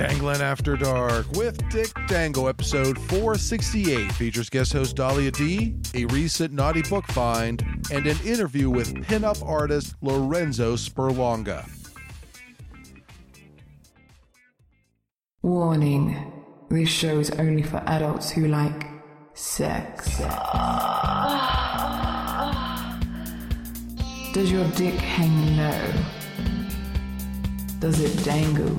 Dangling After Dark with Dick Dangle, episode 468 features guest host Dahlia Dee, a recent naughty book find, and an interview with pinup artist Lorenzo Sperlonga. Warning this show is only for adults who like sex. Does your dick hang low? Does it dangle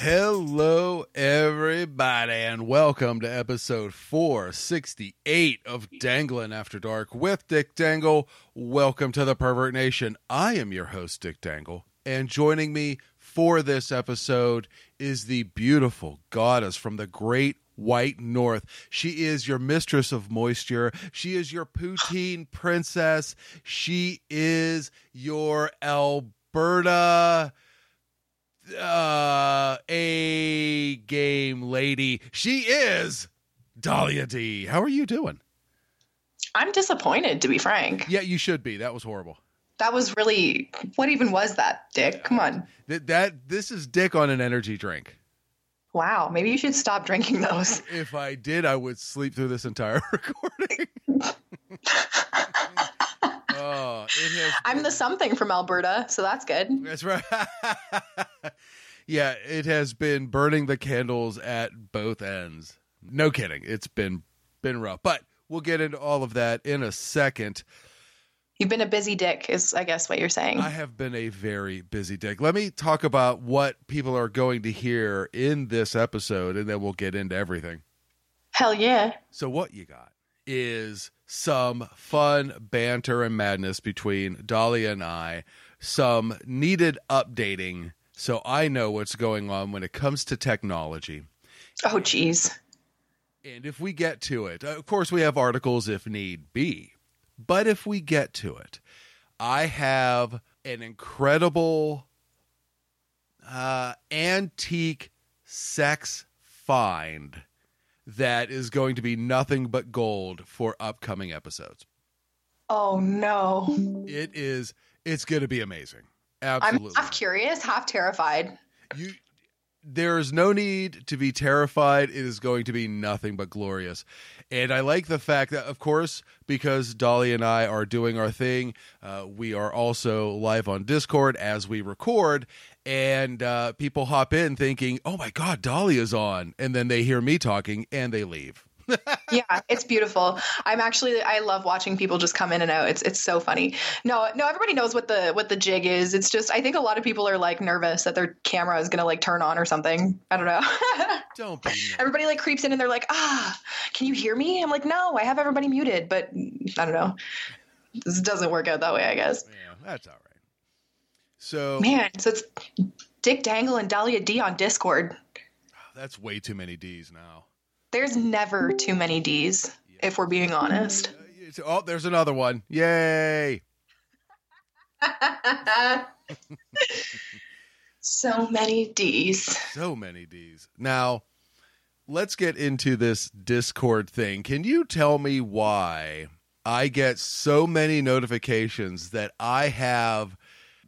Hello, everybody, and welcome to episode 468 of Dangling After Dark with Dick Dangle. Welcome to the Pervert Nation. I am your host, Dick Dangle, and joining me for this episode is the beautiful goddess from the great white north. She is your mistress of moisture. She is your poutine princess. She is your Alberta uh a game lady. She is Dahlia Dee. How are you doing? I'm disappointed to be frank. Yeah, you should be. That was horrible. That was really what even was that, Dick? Come on. That, that this is Dick on an energy drink. Wow, maybe you should stop drinking those. If I did, I would sleep through this entire recording. oh, it has I'm the something from Alberta, so that's good. That's right. yeah, it has been burning the candles at both ends. No kidding. It's been been rough. But we'll get into all of that in a second. You've been a busy dick, is I guess what you're saying. I have been a very busy dick. Let me talk about what people are going to hear in this episode, and then we'll get into everything. Hell yeah. So, what you got is some fun banter and madness between Dahlia and I, some needed updating so I know what's going on when it comes to technology. Oh, jeez. And if we get to it, of course, we have articles if need be. But if we get to it, I have an incredible uh, antique sex find that is going to be nothing but gold for upcoming episodes. Oh no. It is it's going to be amazing. Absolutely. I'm half curious, half terrified. You there is no need to be terrified. It is going to be nothing but glorious. And I like the fact that, of course, because Dolly and I are doing our thing, uh, we are also live on Discord as we record. And uh, people hop in thinking, oh my God, Dolly is on. And then they hear me talking and they leave. yeah, it's beautiful. I'm actually I love watching people just come in and out. It's it's so funny. No, no, everybody knows what the what the jig is. It's just I think a lot of people are like nervous that their camera is gonna like turn on or something. I don't know. don't be. Nervous. Everybody like creeps in and they're like, ah, can you hear me? I'm like, no, I have everybody muted, but I don't know. This doesn't work out that way, I guess. Yeah, that's all right. So man, so it's Dick Dangle and Dahlia Dee on Discord. Ah, that's way too many D's now. There's never too many D's, if we're being honest. Uh, oh, there's another one. Yay. so many D's. So many D's. Now, let's get into this Discord thing. Can you tell me why I get so many notifications that I have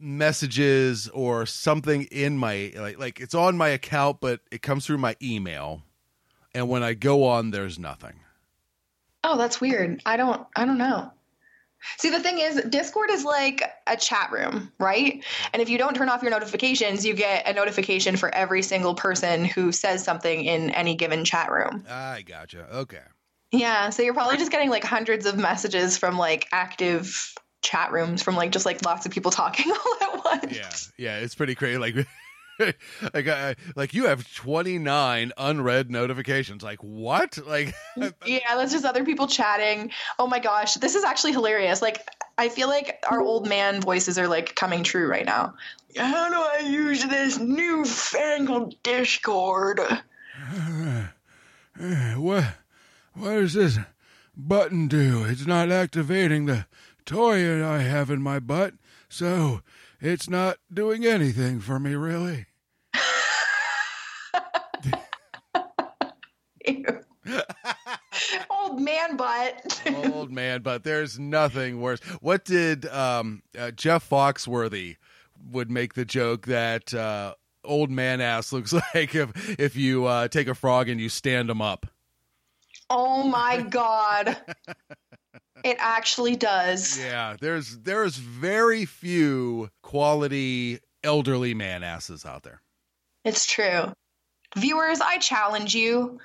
messages or something in my like like it's on my account but it comes through my email and when I go on, there's nothing. Oh, that's weird. I don't. I don't know. See, the thing is, Discord is like a chat room, right? And if you don't turn off your notifications, you get a notification for every single person who says something in any given chat room. I gotcha. Okay. Yeah, so you're probably just getting like hundreds of messages from like active chat rooms from like just like lots of people talking all at once. Yeah, yeah, it's pretty crazy. Like like, I, like you have 29 unread notifications. Like what? Like, yeah, that's just other people chatting. Oh my gosh, this is actually hilarious. Like, I feel like our old man voices are like coming true right now. How do I use this newfangled Discord? what? What does this button do? It's not activating the toy I have in my butt, so it's not doing anything for me, really. Old man butt. Old man, but there's nothing worse. What did um, uh, Jeff Foxworthy would make the joke that uh, old man ass looks like if if you uh, take a frog and you stand him up? Oh my god. It actually does. Yeah, there's there's very few quality elderly man asses out there. It's true. Viewers, I challenge you.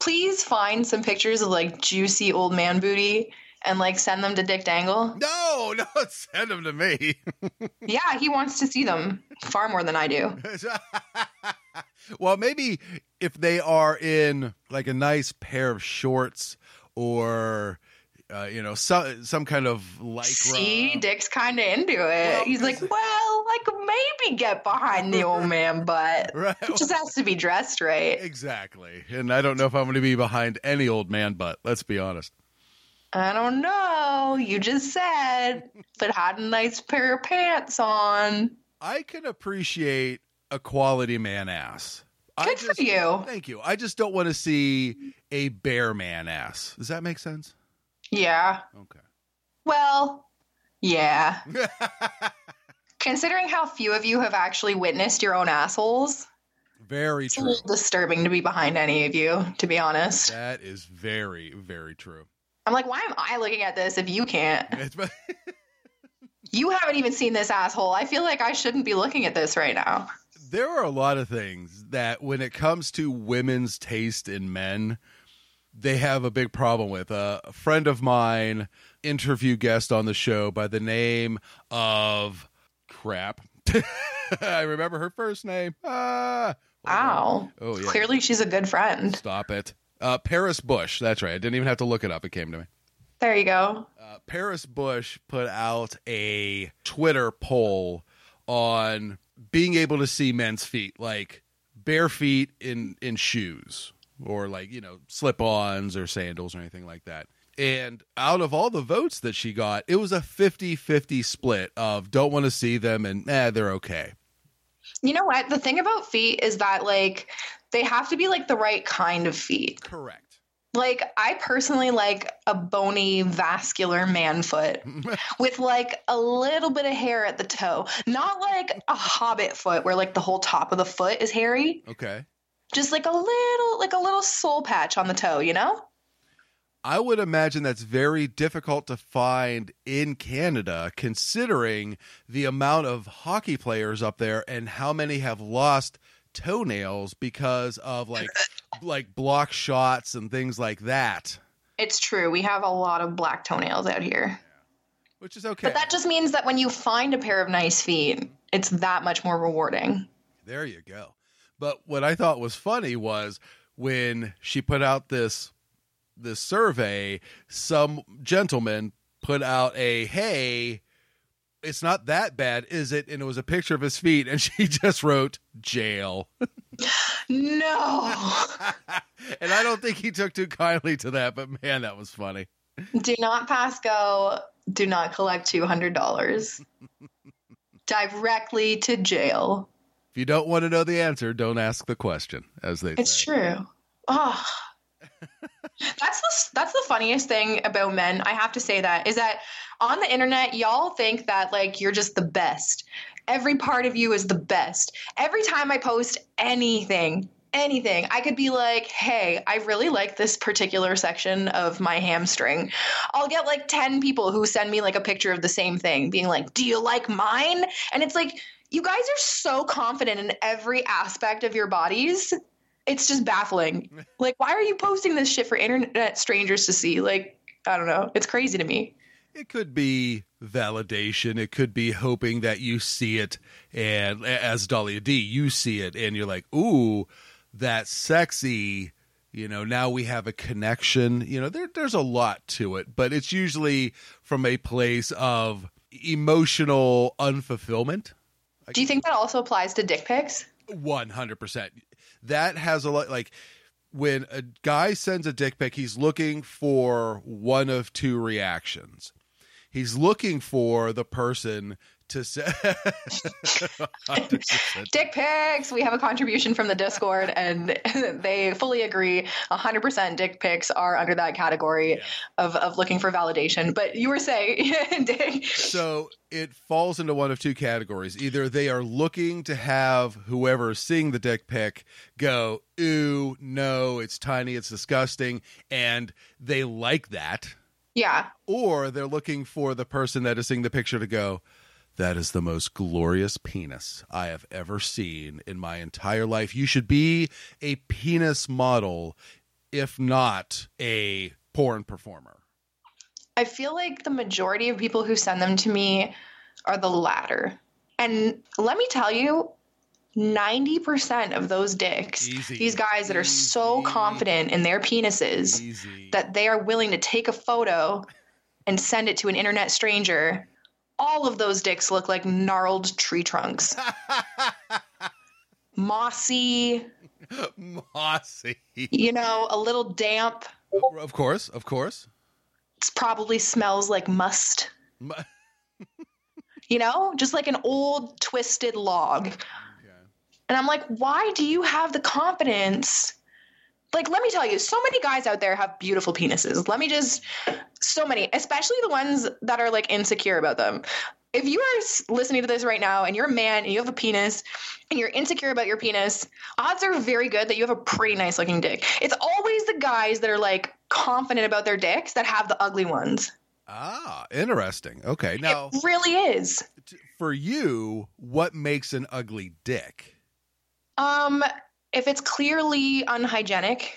Please find some pictures of like juicy old man booty and like send them to Dick Dangle. No, no, send them to me. yeah, he wants to see them far more than I do. well, maybe if they are in like a nice pair of shorts or uh, you know, some some kind of lycra. See, Dick's kind of into it. Well, He's like, well, I could maybe get behind the old man, but Right. it just has to be dressed right. Exactly. And I don't know if I'm going to be behind any old man butt. Let's be honest. I don't know. You just said it had a nice pair of pants on. I can appreciate a quality man ass. I Good for you. Thank you. I just don't want to see a bear man ass. Does that make sense? Yeah. Okay. Well, yeah. Considering how few of you have actually witnessed your own assholes, very true. disturbing to be behind any of you, to be honest. That is very, very true. I'm like, why am I looking at this if you can't? You haven't even seen this asshole. I feel like I shouldn't be looking at this right now. there are a lot of things that when it comes to women's taste in men they have a big problem with. Uh, a friend of mine interview guest on the show by the name of crap. I remember her first name. Ah. Wow. oh yeah. Clearly, she's a good friend. stop it. Uh, paris bush. That's right. I didn't even have to look it up. It came to me. There you go. uh, Paris Bush put out a Twitter poll on being able to see men's feet, like bare feet in in shoes, or like you know slip-ons or sandals or anything like that. And out of all the votes that she got, it was a 50-50 split of don't want to see them and eh, they're okay. You know what? The thing about feet is that, like, they have to be like the right kind of feet. Correct. Like, I personally like a bony, vascular man foot with like a little bit of hair at the toe. Not like a hobbit foot where like the whole top of the foot is hairy. Okay. Just like a little, like a little soul patch on the toe, you know? I would imagine that's very difficult to find in Canada, considering the amount of hockey players up there and how many have lost toenails because of like like block shots and things like that. It's true. We have a lot of black toenails out here. Which is okay. But that just means that when you find a pair of nice feet, it's that much more rewarding. There you go. But what I thought was funny was when she put out this this survey, some gentleman put out a hey, it's not that bad, is it? And it was a picture of his feet, and she just wrote jail. No. and I don't think he took too kindly to that, but man, that was funny. Do not pass go. Do not collect $200. Directly to jail. You don't want to know the answer, don't ask the question, as they It's say. true. Oh. that's the that's the funniest thing about men. I have to say that is that on the internet, y'all think that like you're just the best. Every part of you is the best. Every time I post anything, anything, I could be like, "Hey, I really like this particular section of my hamstring." I'll get like 10 people who send me like a picture of the same thing, being like, "Do you like mine?" And it's like, you guys are so confident in every aspect of your bodies it's just baffling. Like, why are you posting this shit for internet strangers to see? Like, I don't know. It's crazy to me. It could be validation. It could be hoping that you see it, and as Dahlia Dee, you see it, and you're like, "Ooh, that's sexy." You know, now we have a connection. You know, there, there's a lot to it, but it's usually from a place of emotional unfulfillment. Do you think that also applies to dick pics? One hundred percent. That has a lot. Like when a guy sends a dick pic, he's looking for one of two reactions. He's looking for the person to say dick pics. We have a contribution from the Discord, and they fully agree. 100% dick pics are under that category yeah. of, of looking for validation. But you were saying, Dick. So it falls into one of two categories. Either they are looking to have whoever is seeing the dick pic go, ooh, no, it's tiny, it's disgusting, and they like that. Yeah. Or they're looking for the person that is seeing the picture to go, that is the most glorious penis I have ever seen in my entire life. You should be a penis model, if not a porn performer. I feel like the majority of people who send them to me are the latter. And let me tell you, 90% of those dicks, Easy. these guys that are Easy. so confident in their penises Easy. that they are willing to take a photo and send it to an internet stranger all of those dicks look like gnarled tree trunks. Mossy. Mossy. You know, a little damp. Of course, of course. It probably smells like must. you know, just like an old twisted log. Okay. And I'm like, why do you have the confidence like let me tell you so many guys out there have beautiful penises. Let me just so many especially the ones that are like insecure about them. If you are listening to this right now and you're a man and you have a penis and you're insecure about your penis odds are very good that you have a pretty nice looking dick. It's always the guys that are like confident about their dicks that have the ugly ones. Ah interesting. Okay now it really is. for you what makes an ugly dick? Um if it's clearly unhygienic,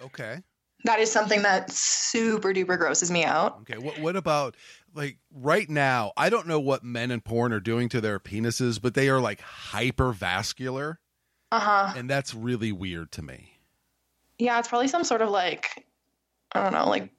okay, that is something that super duper grosses me out. Okay, what what about like right now? I don't know what men in porn are doing to their penises, but they are like hypervascular. Uh huh. And that's really weird to me. Yeah, it's probably some sort of like I don't know, like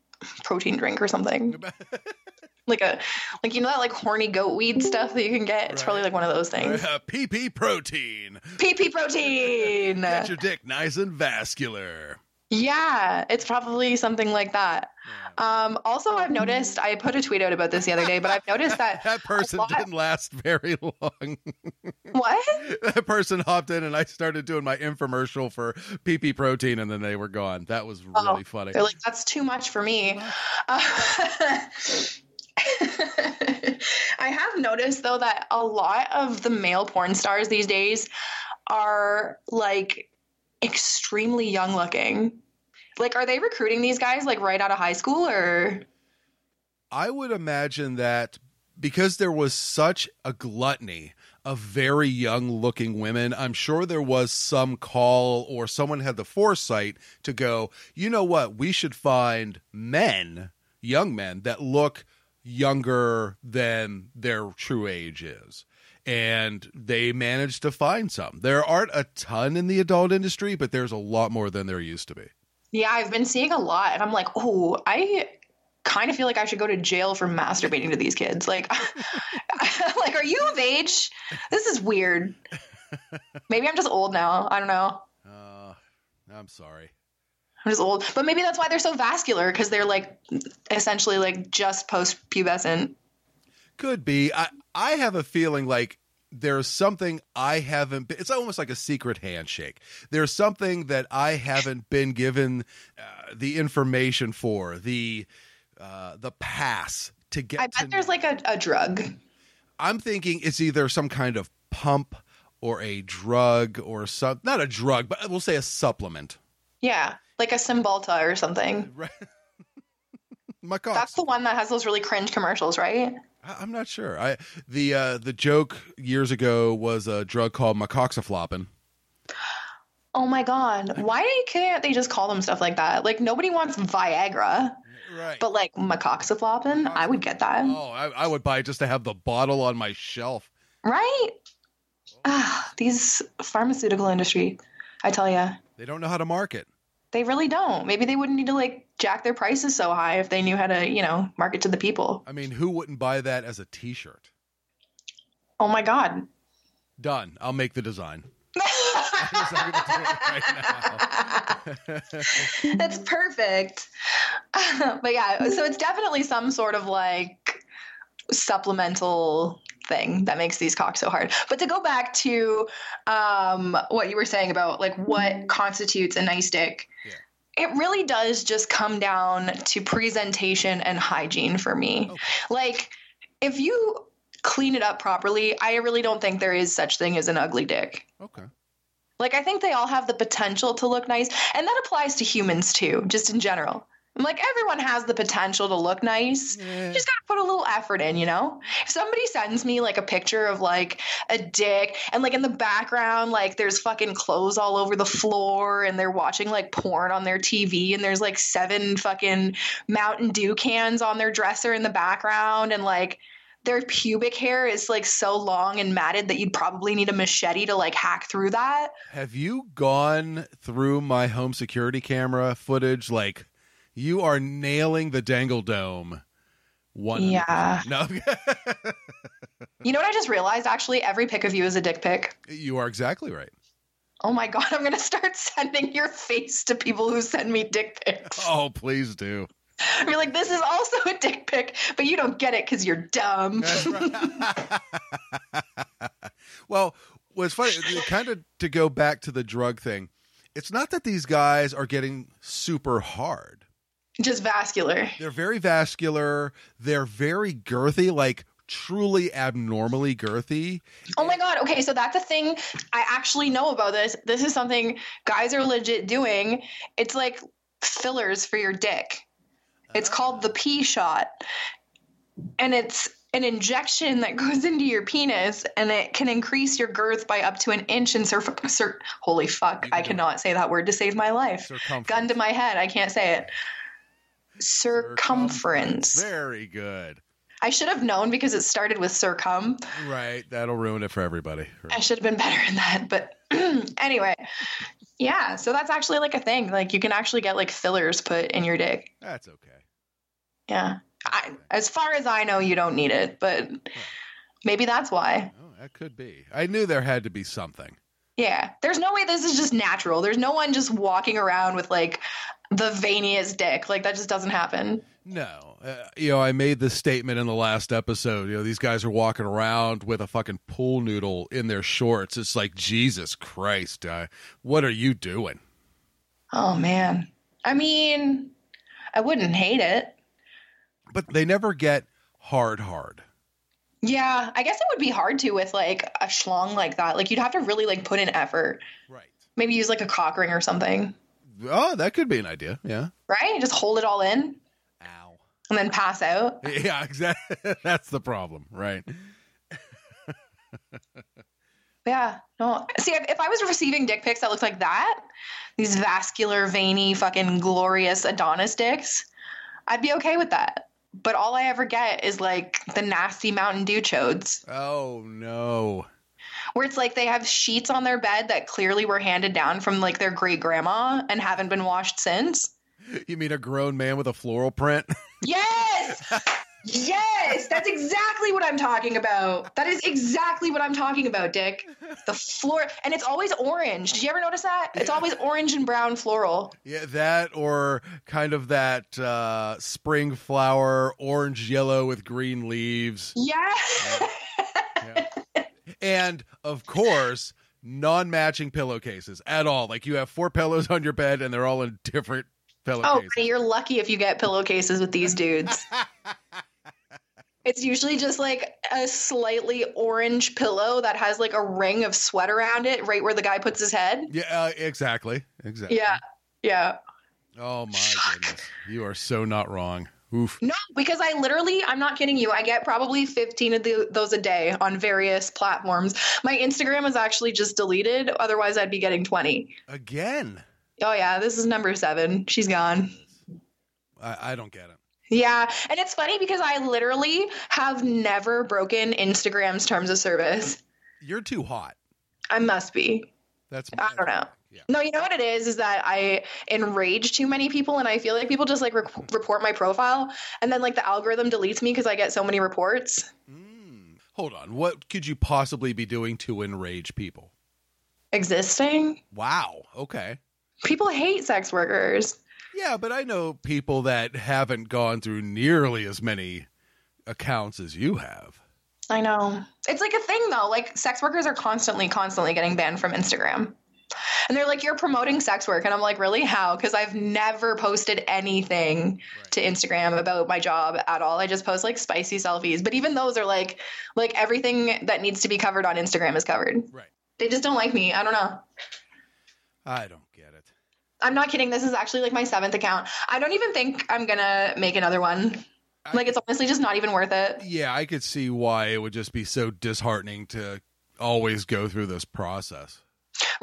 protein drink or something. like a like you know that like horny goat weed stuff that you can get. It's right. probably like one of those things. Uh, PP protein. PP protein. Get your dick nice and vascular. Yeah, it's probably something like that. Yeah. Um, also, I've noticed I put a tweet out about this the other day, but I've noticed that that person lot... didn't last very long. what? That person hopped in and I started doing my infomercial for PP protein, and then they were gone. That was really oh, funny. They're like, "That's too much for me." Uh, I have noticed though that a lot of the male porn stars these days are like extremely young looking. Like, are they recruiting these guys like right out of high school or? I would imagine that because there was such a gluttony of very young looking women, I'm sure there was some call or someone had the foresight to go, you know what, we should find men, young men that look younger than their true age is. And they managed to find some. There aren't a ton in the adult industry, but there's a lot more than there used to be. Yeah, I've been seeing a lot, and I'm like, oh, I kind of feel like I should go to jail for masturbating to these kids. Like, like, are you of age? This is weird. Maybe I'm just old now. I don't know. Uh, I'm sorry. I'm just old. But maybe that's why they're so vascular because they're like essentially like just post pubescent. Could be. I I have a feeling like there's something I haven't been, it's almost like a secret handshake. There's something that I haven't been given uh, the information for, the uh, the pass to get I bet there's know. like a, a drug. I'm thinking it's either some kind of pump or a drug or some not a drug, but we'll say a supplement. Yeah like a Cymbalta or something. Right. That's the one that has those really cringe commercials, right? I'm not sure. I the uh, the joke years ago was a drug called macoxaflopin. Oh my god! Why can't they just call them stuff like that? Like nobody wants Viagra. Right. But like macoxaflopin, I would get that. oh, I, I would buy it just to have the bottle on my shelf. Right? Ah, these pharmaceutical industry, I tell you, They don't know how to market. They really don't. Maybe they wouldn't need to like jack their prices so high if they knew how to, you know, market to the people. I mean, who wouldn't buy that as a T-shirt? Oh my god. Done. I'll make the design. I'm gonna do it right. That's perfect. but yeah, so it's definitely some sort of like supplemental thing that makes these cocks so hard. But to go back to um, what you were saying about like what constitutes a nice dick, Yeah. it really does just come down to presentation and hygiene for me. Okay. Like if you clean it up properly, I really don't think there is such thing as an ugly dick. Okay. Like I think they all have the potential to look nice, and that applies to humans too, just in general. I'm like everyone has the potential to look nice. Yeah. You just gotta put a little effort in, you know? If somebody sends me like a picture of like a dick and like in the background, like there's fucking clothes all over the floor and they're watching like porn on their TV and there's like seven fucking Mountain Dew cans on their dresser in the background and like their pubic hair is like so long and matted that you'd probably need a machete to like hack through that. Have you gone through my home security camera footage? Like, you are nailing the Dangle Dome. One. Yeah. No, You know what I just realized? Actually, every pic of you is a dick pic. you are exactly right. Oh my god, I'm gonna start sending your face to people who send me dick pics. Oh, please do. Be like, this is also a dick pic, but you don't get it because you're dumb. Right. well, what's funny, kind of to go back to the drug thing, it's not that these guys are getting super hard. Just vascular. They're very vascular. They're very girthy, like truly abnormally girthy. Oh my god. Okay, so that's a thing I actually know about this. This is something guys are legit doing. It's like fillers for your dick. It's ah. called the P-Shot. And it's an injection that goes into your penis and it can increase your girth by up to an inch in surf. Cir- Holy fuck, I cannot say that word to save my life. Gun to my head, I can't say it. Circumference. Very good. I should have known because it started with circum. Right. That'll ruin it for everybody. I should have been better in that. But anyway, yeah. So that's actually like a thing. Like you can actually get like fillers put in your dick. That's okay. Yeah. I, as far as I know, you don't need it, but maybe that's why. Oh, that could be. I knew there had to be something. Yeah. There's no way this is just natural. There's no one just walking around with like the veiniest dick. Like that just doesn't happen. No. Uh, you know, I made this statement in the last episode. You know, these guys are walking around with a fucking pool noodle in their shorts. It's like, Jesus Christ, uh, what are you doing? Oh man. I mean, I wouldn't hate it. But they never get hard, hard. Yeah, I guess it would be hard to with like a schlong like that. Like you'd have to really like put in effort. Right. Maybe use like a cock ring or something, Oh, that could be an idea. Yeah. right? Just hold it all in Ow. and then pass out. Yeah, exactly. That's the problem, right? Yeah. No. See, if, if I was receiving dick pics that looked like that, these vascular, veiny, fucking glorious Adonis dicks, I'd be okay with that. But all I ever get is like the nasty Mountain Dew chodes, Oh no. Where it's like they have sheets on their bed that clearly were handed down from like their great grandma and haven't been washed since. You mean a grown man with a floral print? Yes! Yes! That's exactly what I'm talking about. That is exactly what I'm talking about, Dick. The floor, and it's always orange. Did you ever notice that? It's always orange and brown floral. Yeah, that or kind of that uh, spring flower, orange yellow with green leaves. Yeah. Yeah. and of course, non-matching pillowcases at all. Like you have four pillows on your bed and they're all in different Oh, pillowcases. buddy, you're lucky if you get pillowcases with these dudes. It's usually just like a slightly orange pillow that has like a ring of sweat around it, right where the guy puts his head. yeah, uh, exactly. Exactly. Yeah. Yeah. Oh my goodness. You are so not wrong. Oof. No, because I literally, I'm not kidding you. I get probably 15 of the, those a day on various platforms. My Instagram is actually just deleted. Otherwise, I'd be getting 20. Again. Oh, yeah. This is number seven. She's gone. I, I don't get it. Yeah. And it's funny because I literally have never broken Instagram's terms of service. You're too hot. I must be. That's I don't know. Yeah. No, you know what it is? Is that I enrage too many people, and I feel like people just like rec- report my profile, and then like the algorithm deletes me because I get so many reports. Mm. Hold on. What could you possibly be doing to enrage people? Existing Wow. Okay. people hate sex workers. Yeah, but I know people that haven't gone through nearly as many accounts as you have. I know. It's like a thing though. Like sex workers are constantly, constantly getting banned from Instagram. And they're like, you're promoting sex work. And I'm like, really? How? Because I've never posted anything to Instagram about my job at all. I just post like spicy selfies. But even those are like, like everything that needs to be covered on Instagram is covered. Right. They just don't like me. I don't know. I don't get it. I'm not kidding. This is actually like my seventh account. I don't even think I'm gonna make another one. I- Like it's honestly just not even worth it. Yeah, I could see why it would just be so disheartening to always go through this process.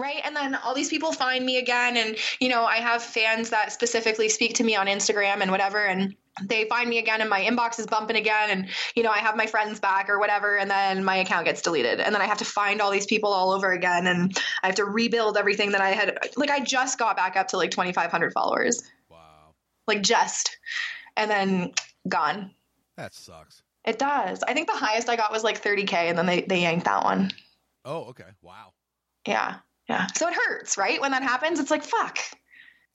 Right. And then all these people find me again. And, you know, I have fans that specifically speak to me on Instagram and whatever. And they find me again and my inbox is bumping again. And, you know, I have my friends back or whatever. And then my account gets deleted. And then I have to find all these people all over again. And I have to rebuild everything that I had. Like, I just got back up to like 2,500 followers, Wow. like just. And then gone. That sucks. It does. I think the highest I got was like 30K. And then they, they yanked that one. Oh, okay. Wow. Yeah. Yeah. So it hurts, right? When that happens, it's like, fuck.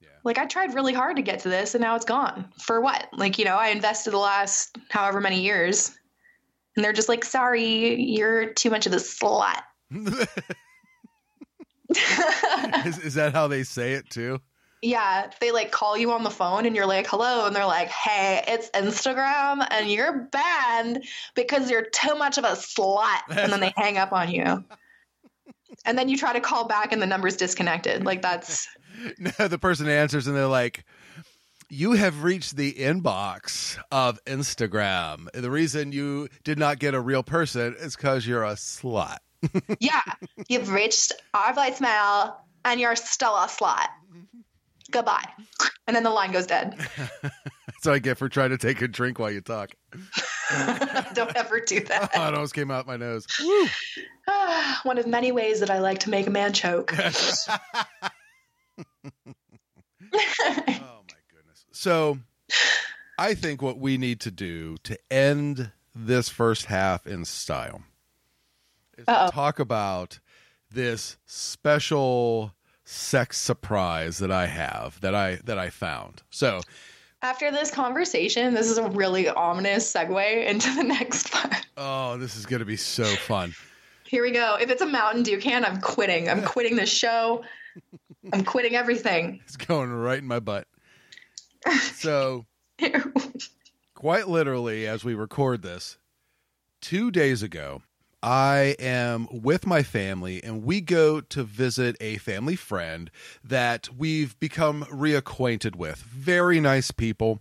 Yeah. Like I tried really hard to get to this and now it's gone. For what? Like, you know, I invested the last however many years. And they're just like, sorry, you're too much of a slut. is, is that how they say it too? yeah. They like call you on the phone and you're like, hello. And they're like, hey, it's Instagram and you're banned because you're too much of a slut. And then they hang up on you. And then you try to call back and the number's disconnected. Like that's No, the person answers and they're like, You have reached the inbox of Instagram. The reason you did not get a real person is because you're a slut. Yeah, you've reached our voicemail and you're still a slut. Goodbye. And then the line goes dead. That's what I get for trying to take a drink while you talk. Don't ever do oh, that. Oh, that. it almost came out my nose. One of many ways that I like to make a man choke. Oh my goodness. So I think what we need to do to end this first half in style is to talk about this special sex surprise that I have that I that I found. So After this conversation, this is a really ominous segue into the next part. oh this is gonna be so fun. Here we go. If it's a Mountain Dew can, I'm quitting. I'm quitting the show. I'm quitting everything. It's going right in my butt. So quite literally as we record this two days ago i am with my family and we go to visit a family friend that we've become reacquainted with very nice people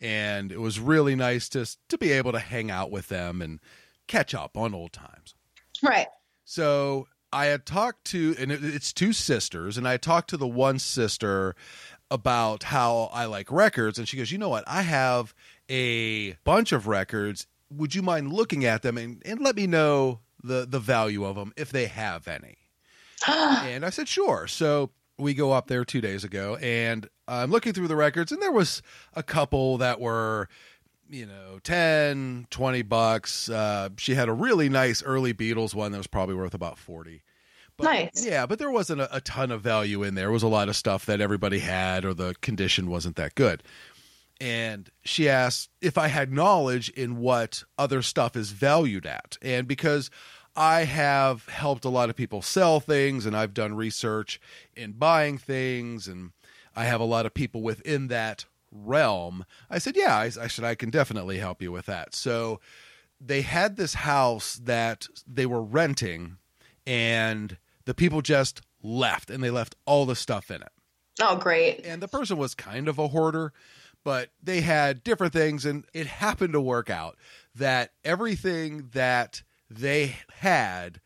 and it was really nice just to be able to hang out with them and catch up on old times right. so I had talked to, and it's two sisters, and I talked to the one sister about how I like records, and she goes, "You know what? I have a bunch of records. Would you mind looking at them and, and let me know the the value of them if they have any?" and I said, "Sure." So we go up there two days ago, and I'm looking through the records, and there was a couple that were you know 10 20 bucks uh she had a really nice early beatles one that was probably worth about 40 but, Nice. yeah but there wasn't a, a ton of value in there There was a lot of stuff that everybody had or the condition wasn't that good and she asked if i had knowledge in what other stuff is valued at. And because i have helped a lot of people sell things and i've done research in buying things and i have a lot of people within that realm i said yeah i, I said i can definitely help you with that. So they had this house that they were renting and the people just left and they left all the stuff in it. Oh, great. and the person was kind of a hoarder but they had different things and it happened to work out that everything that they had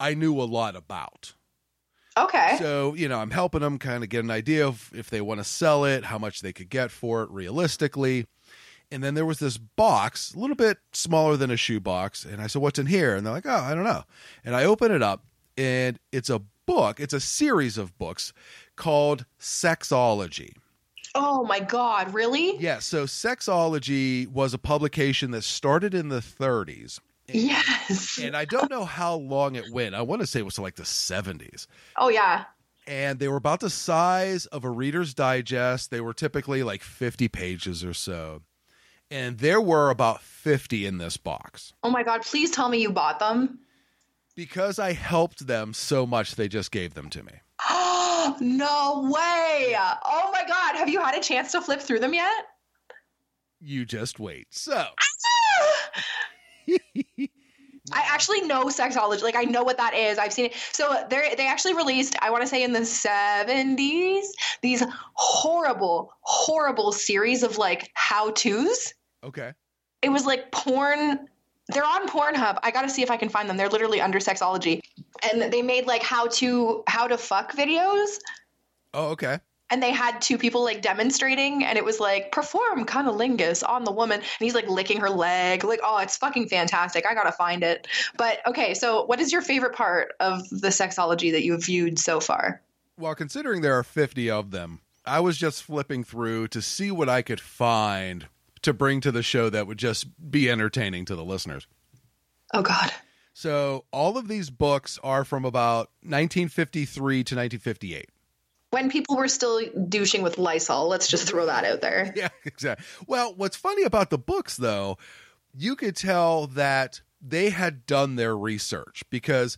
i knew a lot about Okay. so, you know, I'm helping them kind of get an idea of if they want to sell it, how much they could get for it realistically. And then there was this box, a little bit smaller than a shoebox. And I said, What's in here? And they're like, Oh, I don't know. And I open it up, and it's a book, it's a series of books called Sexology. Oh my God, really? Yeah, so Sexology was a publication that started in the 30s. Yes. And I don't know how long it went. I want to say it was like the 70s. Oh, yeah. And they were about the size of a Reader's Digest. They were typically like 50 pages or so. And there were about 50 in this box. Oh my God, please tell me you bought them. Because I helped them so much, they just gave them to me. Oh Oh, no way. Oh my God. Have you had a chance to flip through them yet? You just wait. So. I actually know sexology. Like I know what that is. I've seen it. So they they actually released, I want to say in the 70s, these horrible, horrible series of like how-tos. Okay. It was like porn. They're on Pornhub. I got to see if I can find them. They're literally under sexology. And they made like how to how to fuck videos Oh, okay. and they had two people like demonstrating and it was like perform cunnilingus on the woman and he's like licking her leg like oh it's fucking fantastic i gotta find it but okay so what is your favorite part of the sexology that you've viewed so far Well, considering there are 50 of them, I was just flipping through to see what I could find to bring to the show that would just be entertaining to the listeners. oh god So, all of these books are from about 1953 to 1958. when people were still douching with lysol let's just throw that out there Yeah, exactly. Well, what's funny about the books, though, you could tell that they had done their research because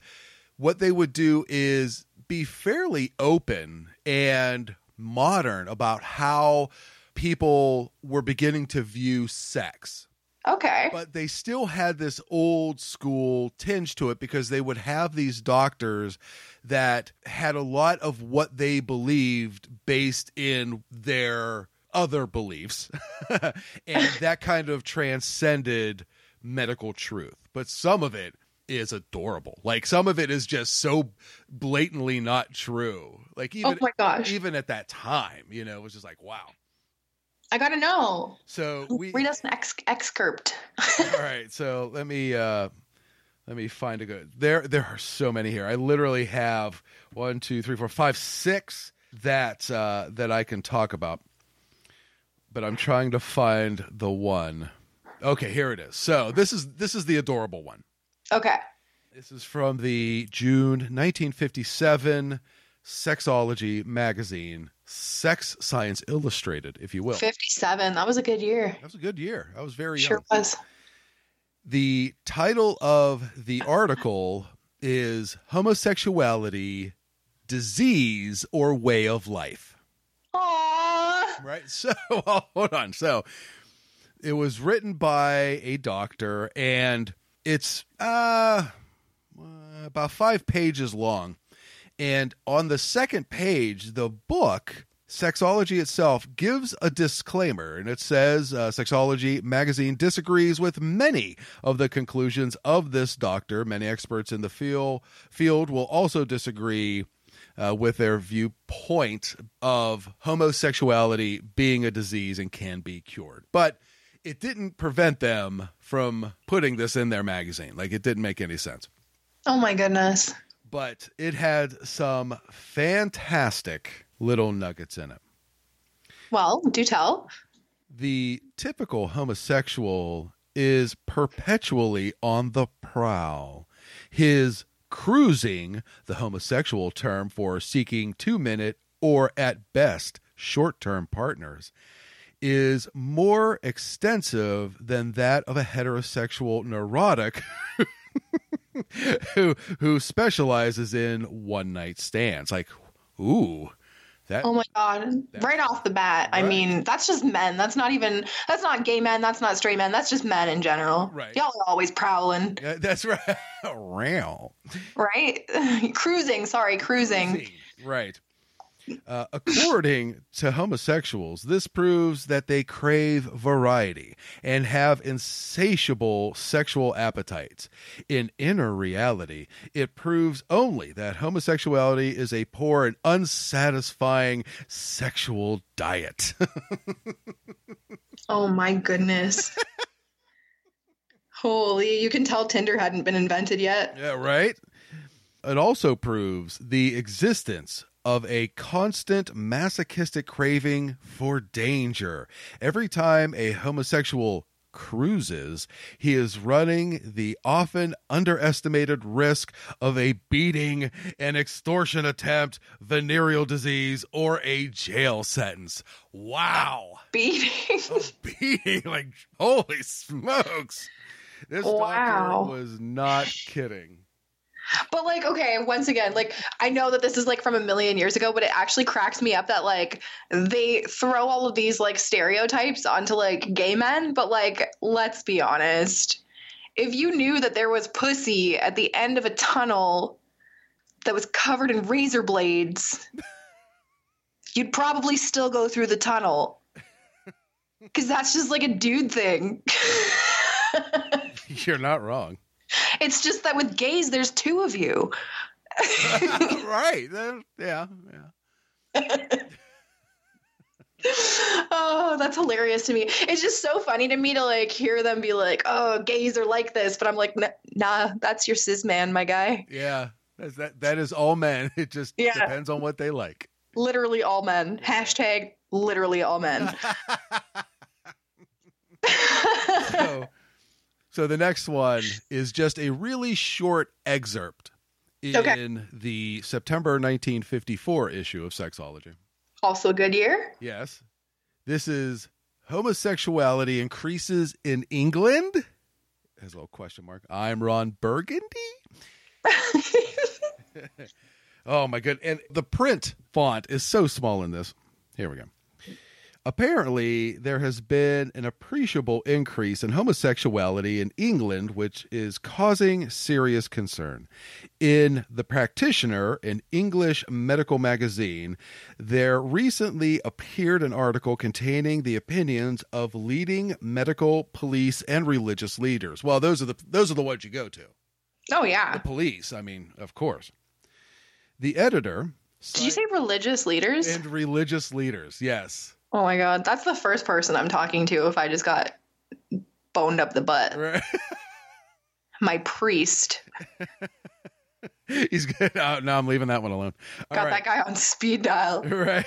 what they would do is be fairly open and modern about how people were beginning to view sex. okay But they still had this old school tinge to it because they would have these doctors that had a lot of what they believed based in their other beliefs. and that kind of transcended medical truth. But some of it is adorable. Like some of it is just so blatantly not true. Like even oh my gosh even at that time, you know, it was just like wow. I gotta know So we read us an ex- excerpt all right, so let me uh let me find a good. There there are so many here. I literally have one, two, three, four, five, six that uh that I can talk about. But I'm trying to find the one. Okay, here it is. So this is this is the adorable one. okay This is from the June 1957 Sexology magazine, Sex Science Illustrated, if you will. 57 that was a good year That was a good year. I was very sure young. was The title of the article is Homosexuality, Disease, or Way of Life. Aww. Right? So, hold on. So, it was written by a doctor and it's uh, uh, about five pages long. And on the second page, the book, Sexology itself, gives a disclaimer. And it says uh, Sexology magazine disagrees with many of the conclusions of this doctor. Many experts in the field, field will also disagree uh, with their viewpoint of homosexuality being a disease and can be cured. But it didn't prevent them from putting this in their magazine. Like it didn't make any sense. Oh my goodness. But it had some fantastic little nuggets in it. Well, do tell. The typical homosexual is perpetually on the prowl. His cruising, the homosexual term for seeking two minute or at best short term partners, is more extensive than that of a heterosexual neurotic who who specializes in one night stands. Like, ooh, that Oh my god. Right off the bat. I mean, that's just men. That's not even that's not gay men, that's not straight men. That's just men in general. Right. Y'all are always prowling, Yeah, that's right. Row. right? cruising, sorry, cruising. Right. Uh, according to homosexuals, this proves that they crave variety and have insatiable sexual appetites. In inner reality, it proves only that homosexuality is a poor and unsatisfying sexual diet. Oh my goodness. Holy, you can tell Tinder hadn't been invented yet. Yeah, right? It also proves the existence of a constant masochistic craving for danger. Every time a homosexual cruises, he is running the often underestimated risk of a beating, an extortion attempt, venereal disease, or a jail sentence. Wow. Beating. A beating, like, holy smokes. This Wow. doctor was not kidding. But like, okay, once again, like I know that this is like from a million years ago, but it actually cracks me up that like they throw all of these like stereotypes onto like gay men, but like let's be honest. If you knew that there was pussy at the end of a tunnel that was covered in razor blades, you'd probably still go through the tunnel. Cuz that's just like a dude thing. You're not wrong. It's just that with gays there's two of you. right. Yeah. Yeah. oh, that's hilarious to me. It's just so funny to me to like hear them be like, "Oh, gays are like this," but I'm like, "N- "Nah, that's your cis man, my guy. Yeah. That's, that that is all men. It just Yeah. depends on what they like. Literally all men. Hashtag literally all men." so, so the next one is just a really short excerpt in Okay. the September 1954 issue of Sexology. also, a good year. Yes. This is homosexuality increases in England? Has a little question mark. I'm Ron Burgundy. oh my good. And the print font is so small in this. Here we go. Apparently, there has been an appreciable increase in homosexuality in England, which is causing serious concern. In The Practitioner, an English medical magazine, there recently appeared an article containing the opinions of leading medical, police, and religious leaders. Well, those are the those are the ones you go to. Oh yeah. The police, I mean, of course. The editor Did you say religious leaders? and religious leaders, yes. Oh my god, that's the first person I'm talking to if I just got boned up the butt. Right. My priest He's good. Oh, no, I'm leaving that one alone. All got right. that guy on speed dial. Right.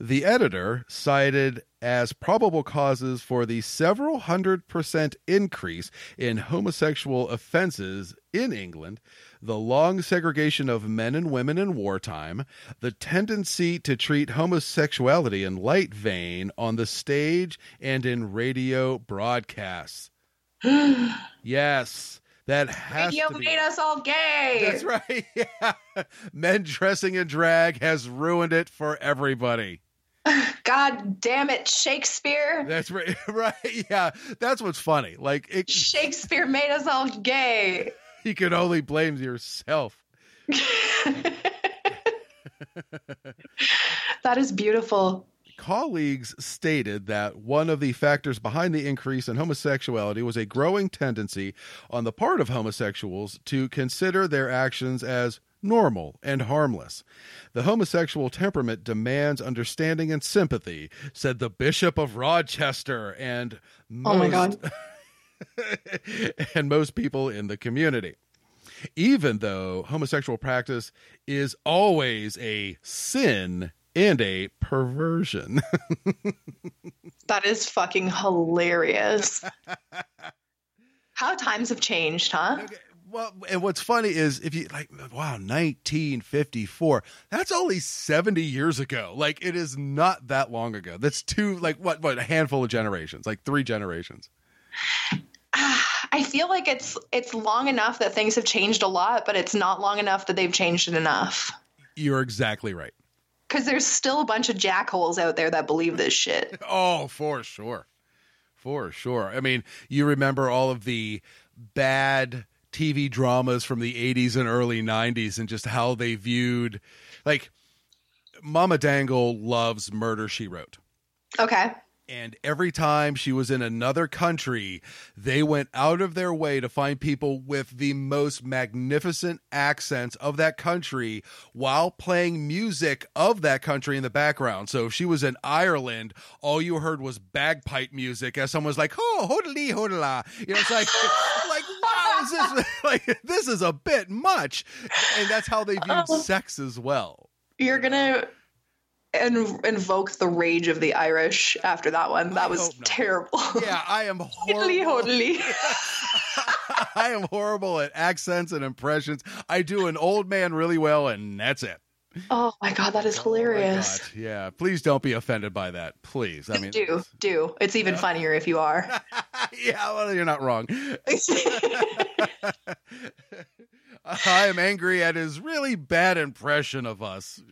the editor cited as probable causes for the several hundred percent increase in homosexual offenses in England the long segregation of men and women in wartime, the tendency to treat homosexuality in light vein on the stage and in radio broadcasts. yes, that has Radio to be. made us all gay. That's right. Yeah. Men dressing in drag has ruined it for everybody. God damn it, Shakespeare. That's right. Right. Yeah. That's what's funny. Like it, Shakespeare made us all gay. you can only blame yourself. That is beautiful. Colleagues stated that one of the factors behind the increase in homosexuality was a growing tendency on the part of homosexuals to consider their actions as normal and harmless. The homosexual temperament demands understanding and sympathy, said the Bishop of Rochester and most, Oh my God. and most people in the community. Even though homosexual practice is always a sin and a perversion. That is fucking hilarious. How times have changed, huh? Well, and what's funny is if you like, wow, 1954, that's only 70 years ago. Like, it is not that long ago. That's two, like, what, what, a handful of generations, like three generations. I feel like it's it's long enough that things have changed a lot, but it's not long enough that they've changed it enough. You're exactly right. Because there's still a bunch of jackholes out there that believe this shit. Oh, for sure. For sure. I mean, you remember all of the bad TV dramas from the 80s and early 90s and just how they viewed, like, Mama Dangle loves Murder, She Wrote. Okay. And every time she was in another country, they went out of their way to find people with the most magnificent accents of that country while playing music of that country in the background. So if she was in Ireland, all you heard was bagpipe music as someone was like, oh, hodely, hodela. You know, it's like, like, wow, is this, like, this is a bit much. And that's how they viewed Oh. Um, sex as well. You're gonna in- invoke the rage of the Irish after that one. I That was terrible. Yeah, I am horrible. hodly. I am horrible at accents and impressions. I do an old man really well, and that's it. Oh my god, that is Oh my hilarious. God. Yeah, please don't be offended by that. Please. I mean, do do. It's even funnier if you are. yeah, well, you're not wrong. I am angry at his really bad impression of us.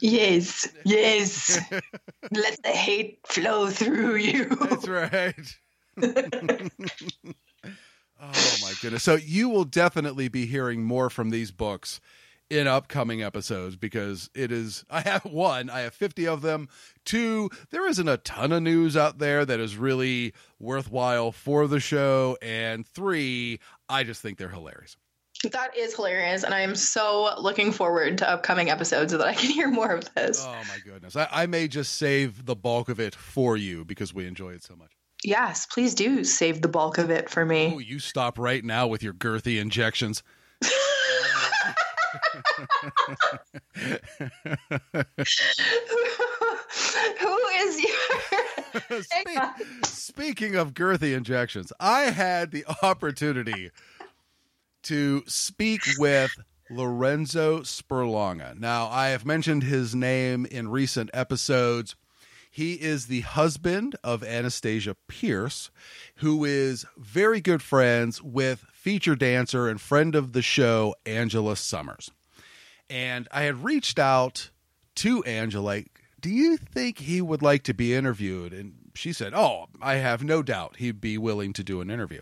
yes, yes. Let the hate flow through you. That's right. oh my goodness. So you will definitely be hearing more from these books in upcoming episodes because it is I have one, I have 50 of them. Two, there isn't a ton of news out there that is really worthwhile for the show and three, I just think they're hilarious. That is hilarious, and I am so looking forward to upcoming episodes so that I can hear more of this. Oh my goodness. I, I may just save the bulk of it for you because we enjoy it so much. Yes, please do save the bulk of it for me. Oh, you stop right now with your girthy injections. Who is your? Spe- speaking of girthy injections, I had the opportunity to speak with Lorenzo Sperlonga. Now, I have mentioned his name in recent episodes. He is the husband of Anastasia Pierce, who is very good friends with feature dancer and friend of the show, Angela Summers. And I had reached out to Angela, do you think he would like to be interviewed? And she said, Oh, I have no doubt he'd be willing to do an interview.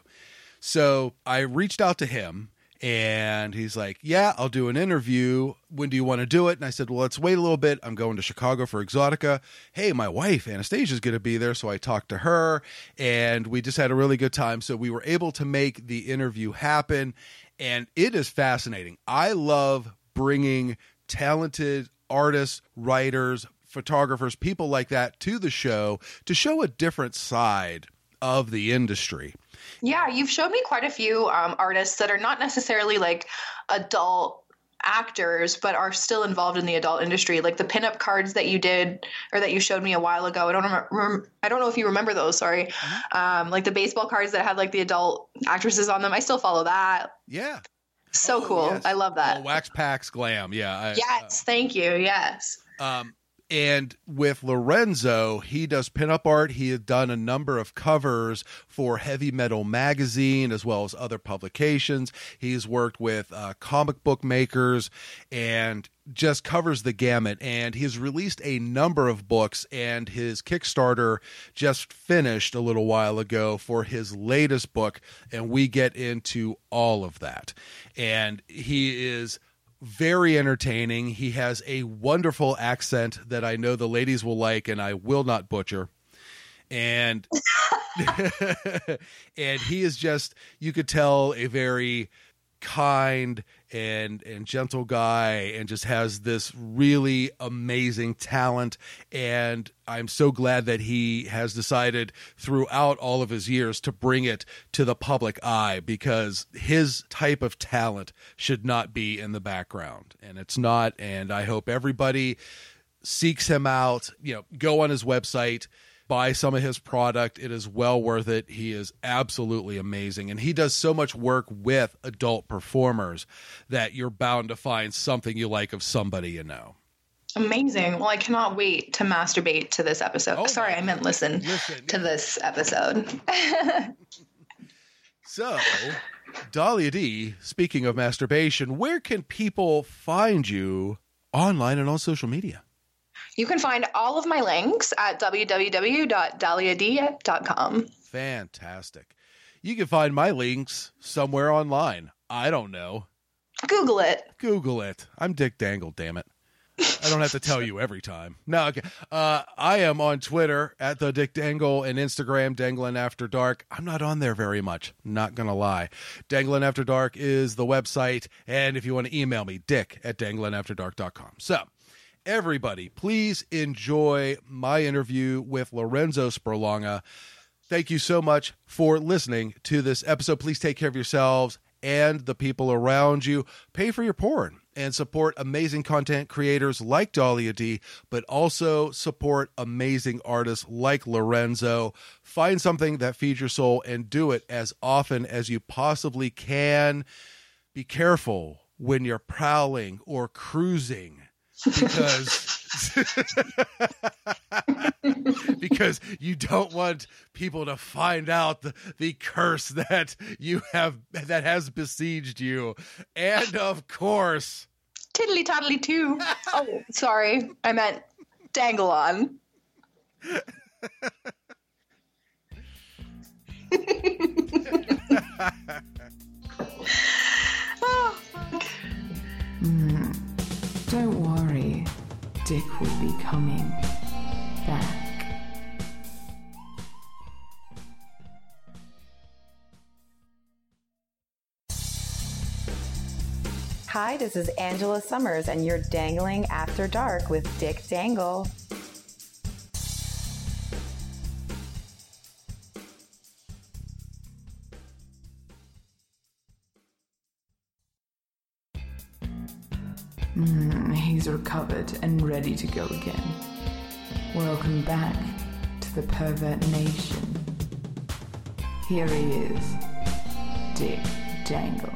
So I reached out to him and he's like, Yeah, I'll do an interview. When do you want to do it? And I said, Well, let's wait a little bit. I'm going to Chicago for Exotica. Hey, my wife, Anastasia's going to be there. So I talked to her and we just had a really good time. So we were able to make the interview happen. And it is fascinating. I love bringing talented artists, writers, photographers, people like that to the show to show a different side of the industry. Yeah, you've showed me quite a few um, artists that are not necessarily like adult actors, but are still involved in the adult industry. Like the pinup cards that you did or that you showed me a while ago. I don't remember. I don't know if you remember those. Sorry, um, like the baseball cards that had like the adult actresses on them. I still follow that. Yeah. So Oh, cool. yes. I love that. Oh, Wax Packs Glam. Yeah. I, yes, thank you. Yes. Um, and with Lorenzo, he does pinup art. He had done a number of covers for Heavy Metal Magazine as well as other publications. He's worked with uh, comic book makers and just covers the gamut. And he's released a number of books, and his Kickstarter just finished a little while ago for his latest book. And we get into all of that. And he is very entertaining. He has a wonderful accent that I know the ladies will like and I will not butcher. And and he is just you could tell a very kind and and gentle guy and just has this really amazing talent. And I'm so glad that he has decided throughout all of his years to bring it to the public eye because his type of talent should not be in the background. And it's not. And I hope everybody seeks him out, you know, go on his website, buy some of his product. It is well worth it. He is absolutely amazing. And he does so much work with adult performers that you're bound to find something you like of somebody you know. Amazing. Well, I cannot wait to masturbate to this episode. Oh Sorry, I meant listen, Listen. to this episode. So, Dahlia Dee, speaking of masturbation, where can people find you online and on social media? You can find all of my links at www.daliad.com. Fantastic. You can find my links somewhere online. I don't know. Google it. Google it. I'm Dick Dangle, damn it. I don't have to tell you every time. No, okay. Uh, I am on Twitter at the Dick Dangle and Instagram Dangling After Dark. I'm not on there very much. Not gonna lie. Dangling After Dark is the website, and if you want to email me, Dick at danglingafterdark.com. So. Everybody, please enjoy my interview with Lorenzo Sperlonga. Thank you so much for listening to this episode. Please take care of yourselves and the people around you. Pay for your porn and support amazing content creators like Dahlia Dee, but also support amazing artists like Lorenzo. Find something that feeds your soul and do it as often as you possibly can. Be careful when you're prowling or cruising because because you don't want people to find out the, the curse that you have that has besieged you and of course Tiddly toddly too. oh, sorry. I meant dangle on. Dick will be coming back. Hi, this is Angela Summers, and you're dangling after dark with Dick Dangle. Recovered and ready to go again. Welcome back to the Pervert Nation. Here he is, Dick Dangle.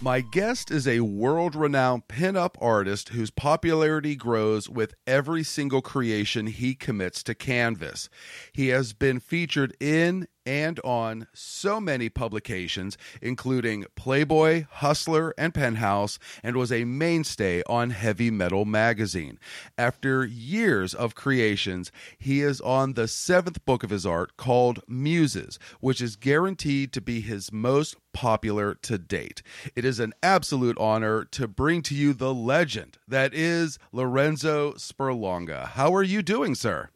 My guest is a world renowned pinup artist whose popularity grows with every single creation he commits to canvas. He has been featured in and on so many publications, including Playboy, Hustler, and Penthouse, and was a mainstay on Heavy Metal magazine. After years of creations, he is on the seventh book of his art called Muses, which is guaranteed to be his most popular to date. It is an absolute honor to bring to you the legend that is Lorenzo Sperlonga. How are you doing, sir?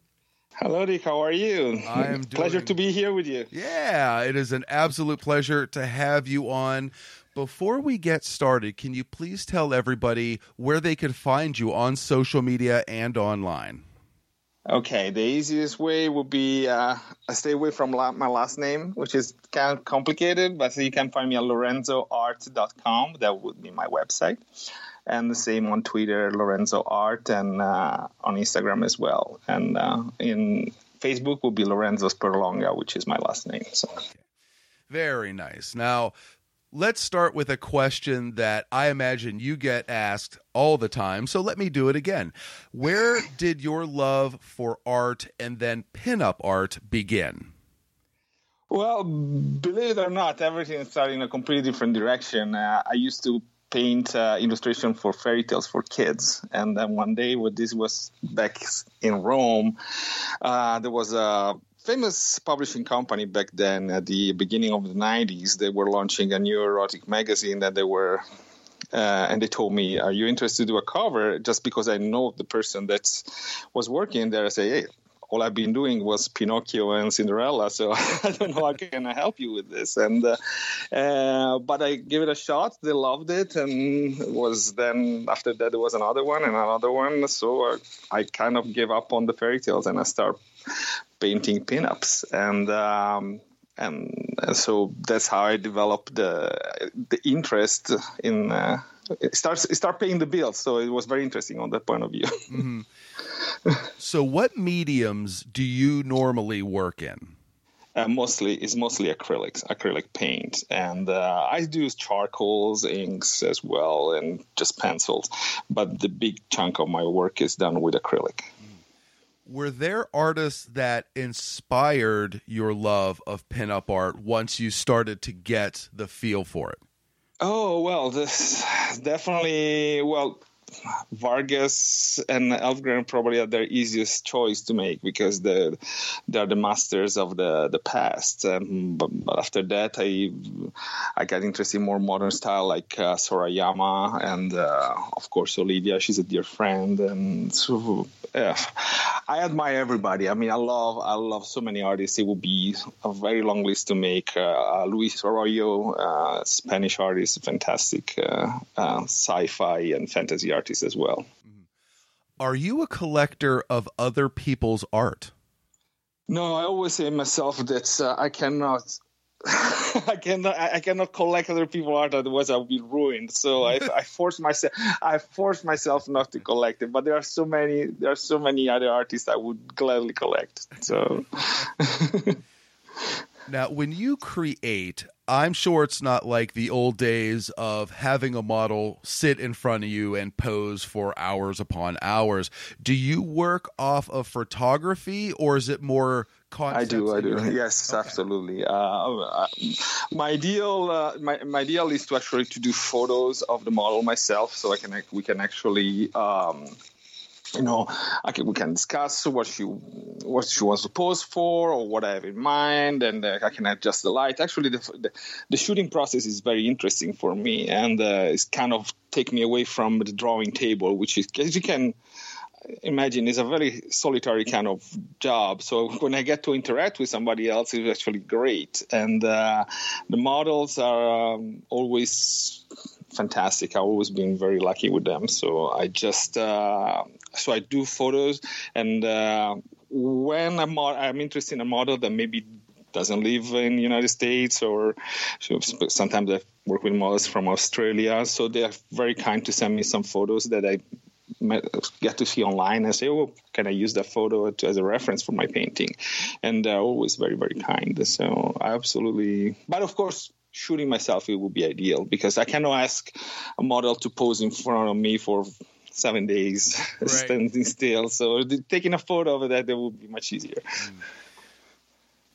Hello, Dick. How are you? I am doing... Pleasure to be here with you. Yeah, it is an absolute pleasure to have you on. Before we get started, can you please tell everybody where they can find you on social media and online? Okay, the easiest way would be uh, stay away from la- my last name, which is kind of complicated, but you can find me at lorenzoart.com. That would be my website. And the same on Twitter, Lorenzo Art, and uh, on Instagram as well. And uh, in Facebook will be Lorenzo Sperlonga, which is my last name. So. Very nice. Now, let's start with a question that I imagine you get asked all the time. So let me do it again. Where did your love for art and then pinup art begin? Well, believe it or not, everything started in a completely different direction. Uh, I used to paint uh, illustration for fairy tales for kids, and then one day, when this was back in Rome, uh, there was a famous publishing company back then at the beginning of the 90s. They were launching a new erotic magazine that they were. Uh, and they told me, "Are you interested to do a cover?" Just because I know the person that was working there, I say, "Hey, all I've been doing was Pinocchio and Cinderella, so I don't know how can I help you with this. And uh, uh, but I gave it a shot. They loved it, and was then after that there was another one and another one. So I, I kind of gave up on the fairy tales and I start painting pinups and. Um, and, and so that's how I developed the the interest in uh, it starts start paying the bills. So it was very interesting on that point of view. So, what mediums do you normally work in? uh, mostly is mostly acrylics, acrylic paint, and uh, I do charcoals, inks as well, and just pencils. But the big chunk of my work is done with acrylic. Were there artists that inspired your love of pinup art once you started to get the feel for it? Oh well, this definitely well. Vargas and Elvgren probably are their easiest choice to make because the they're the masters of the the past. Um, but, but, after that, I I got interested in more modern style like uh, Sorayama and uh, of course Olivia. She's a dear friend, and so yeah, I admire everybody. I mean, I love I love so many artists. It would be a very long list to make. Uh, Luis Royo, uh, Spanish artist, fantastic uh, uh, sci-fi and fantasy artist as well. Are you a collector of other people's art? No, I always say myself that uh, I cannot. I cannot. I cannot collect other people's art, otherwise I'll be ruined. So I, I force myself. I force myself not to collect it. But there are so many. There are so many other artists I would gladly collect. So. Now, when you create, I'm sure it's not like the old days of having a model sit in front of you and pose for hours upon hours. Do you work off of photography or is it more I do, I do. Yes, okay. absolutely. Uh, my ideal, uh, my, my ideal is to actually to do photos of the model myself, so I can we can actually um, you know, we can discuss what she what she wants to pose for or what I have in mind, and uh, I can adjust the light. Actually, the, the, the shooting process is very interesting for me, and uh, it's kind of take me away from the drawing table, which is as you can imagine is a very solitary kind of job. So when I get to interact with somebody else, it's actually great, and uh, the models are um, always fantastic. I've always been very lucky with them. So I just uh, so I do photos, and uh, when I'm, I'm interested in a model that maybe doesn't live in the United States, or sometimes I work with models from Australia, so they are very kind to send me some photos that I get to see online and say, "Oh, can I use that photo to, as a reference for my painting?" And they're always very, very kind. So I absolutely, but of course, shooting myself it would be ideal because I cannot ask a model to pose in front of me for seven days right. standing still. So taking a photo of that that would be much easier. Mm.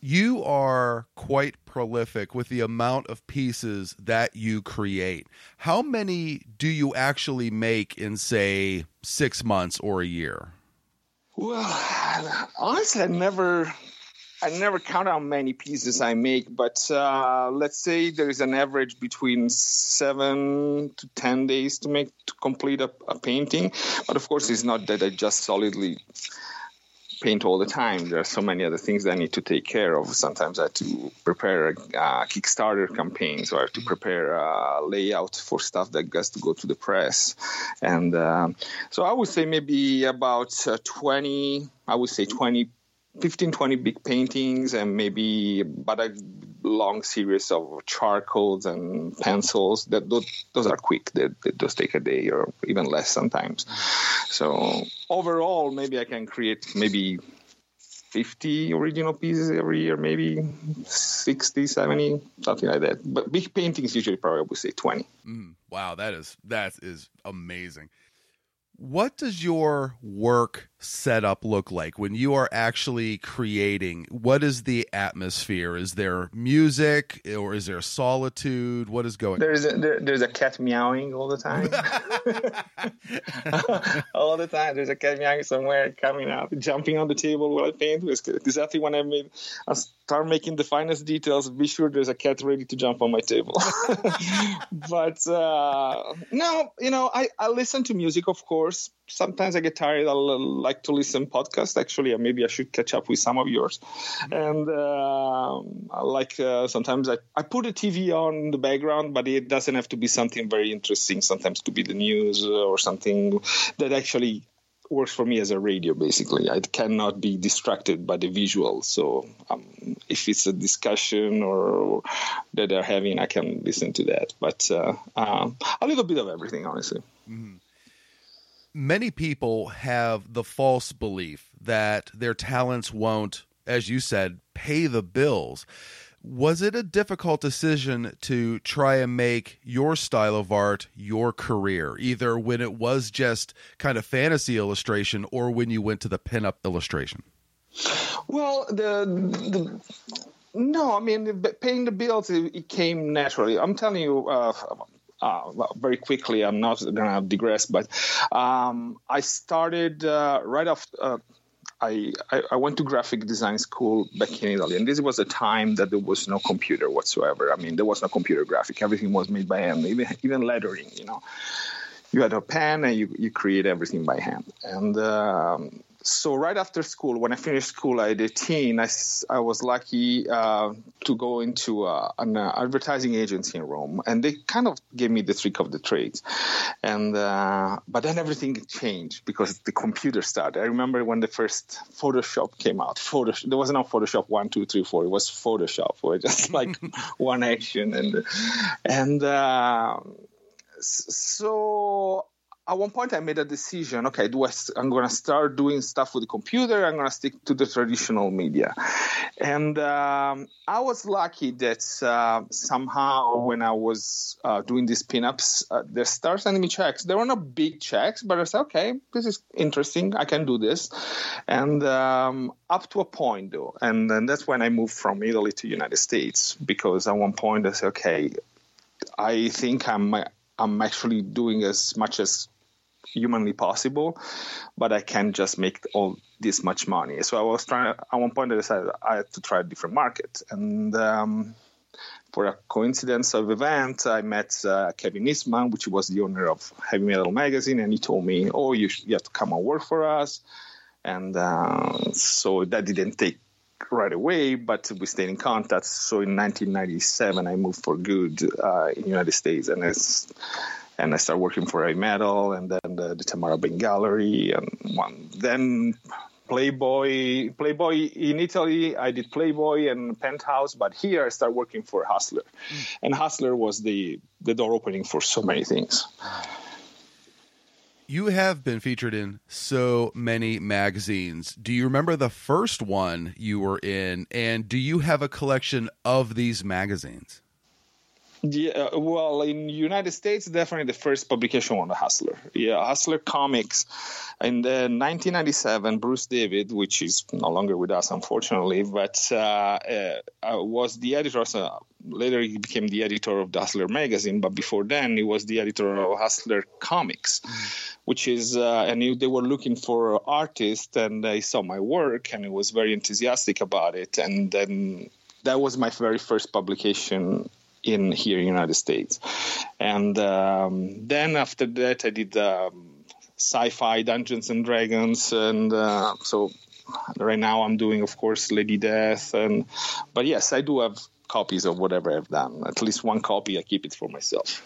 You are quite prolific with the amount of pieces that you create. How many do you actually make in, say, six months or a year? Well, honestly, I never I never count how many pieces I make, but uh, let's say there is an average between seven to ten days to make to complete a, a, painting. But of course, it's not that I just solidly paint all the time. There are so many other things that I need to take care of. Sometimes I have to prepare a, a Kickstarter campaign, so I have to prepare a layout for stuff that has to go to the press. And uh, so I would say maybe about uh, 20, I would say 20 15, 20 big paintings and maybe but a long series of charcoals and pencils. That those, those are quick. They, they just take a day or even less sometimes. So overall, maybe I can create maybe 50 original pieces every year, maybe 60, 70, something like that. But big paintings usually probably would say 20. Mm, wow, that is that is amazing. What does your work setup look like when you are actually creating? What is the atmosphere? Is there music or is there solitude? What is going there's a, there, there's a cat meowing all the time. all the time. There's a cat meowing somewhere coming up jumping on the table while I paint. Exactly when I made, I start making the finest details, be sure there's a cat ready to jump on my table. but uh, no, you know, I, I listen to music, of course course, sometimes I get tired. I like to listen podcast. Actually, maybe I should catch up with some of yours. And uh, I like uh, sometimes I, I put a TV on in the background, but it doesn't have to be something very interesting. Sometimes to be the news or something that actually works for me as a radio basically i cannot be distracted by the visual so um, if it's a discussion or that they're having i can listen to that but uh, um, a little bit of everything honestly mm-hmm many people have the false belief that their talents won't, as you said, pay the bills. Was it a difficult decision to try and make your style of art your career, either when it was just kind of fantasy illustration or when you went to the pinup illustration? Well, the, the no, I mean, paying the bills it, it came naturally. I'm telling you, uh, uh, very quickly. I'm not gonna digress, but um, I started uh, right off. Uh, I, I, went to graphic design school back in Italy, and this was a time that there was no computer whatsoever. I mean, there was no computer graphic; everything was made by hand, even even lettering. You know, you had a pen and you you create everything by hand. And um, so right after school, when I finished school at 18, I, I was lucky uh, to go into uh, an uh, advertising agency in Rome, and they kind of gave me the trick of the trades. And uh, but then everything changed because the computer started. I remember when the first Photoshop came out. Photoshop, there was no Photoshop one, two, three, four. It was Photoshop, where just like one action and and uh, so at one point I made a decision. Okay, do I, I'm going to start doing stuff with the computer. I'm going to stick to the traditional media, and um, I was lucky that uh, somehow when I was uh, doing these pinups, uh, they started sending me checks. They were not big checks, but I said, okay, this is interesting. I can do this, and um, up to a point though, and, and that's when I moved from Italy to United States because at one point I said, okay, I think I'm I'm actually doing as much as humanly possible, but I can't just make all this much money. So I was trying. At one point, I decided I had to try a different market, and um, for a coincidence of event, I met uh, Kevin Eastman, which was the owner of Heavy Metal Magazine, and he told me, "Oh, you, you have to come and work for us." And uh, so that didn't take right away, but we stayed in contact. So in 1997, I moved for good uh, in the United States, and it's and I started working for a metal and then the, the Tamara Bane Gallery and one then Playboy Playboy in Italy I did Playboy and Penthouse but here I started working for Hustler mm. and Hustler was the the door opening for so many things you have been featured in so many magazines. Do you remember the first one you were in and do you have a collection of these magazines? Yeah, uh, well, in United States, definitely the first publication on the Hustler. Yeah, Hustler Comics. In the 1997, Bruce David, which is no longer with us, unfortunately, but uh, uh, uh, was the editor. So later, he became the editor of the Hustler magazine. But before then, he was the editor of Hustler Comics, which is, uh, and he, they were looking for artists, and they saw my work, and he was very enthusiastic about it. And then that was my very first publication in here in the United States. And um, then after that, I did um, sci-fi Dungeons and Dragons, and uh, so right now I'm doing, of course, Lady Death. And but yes, I do have copies of whatever I've done. At least one copy, I keep it for myself.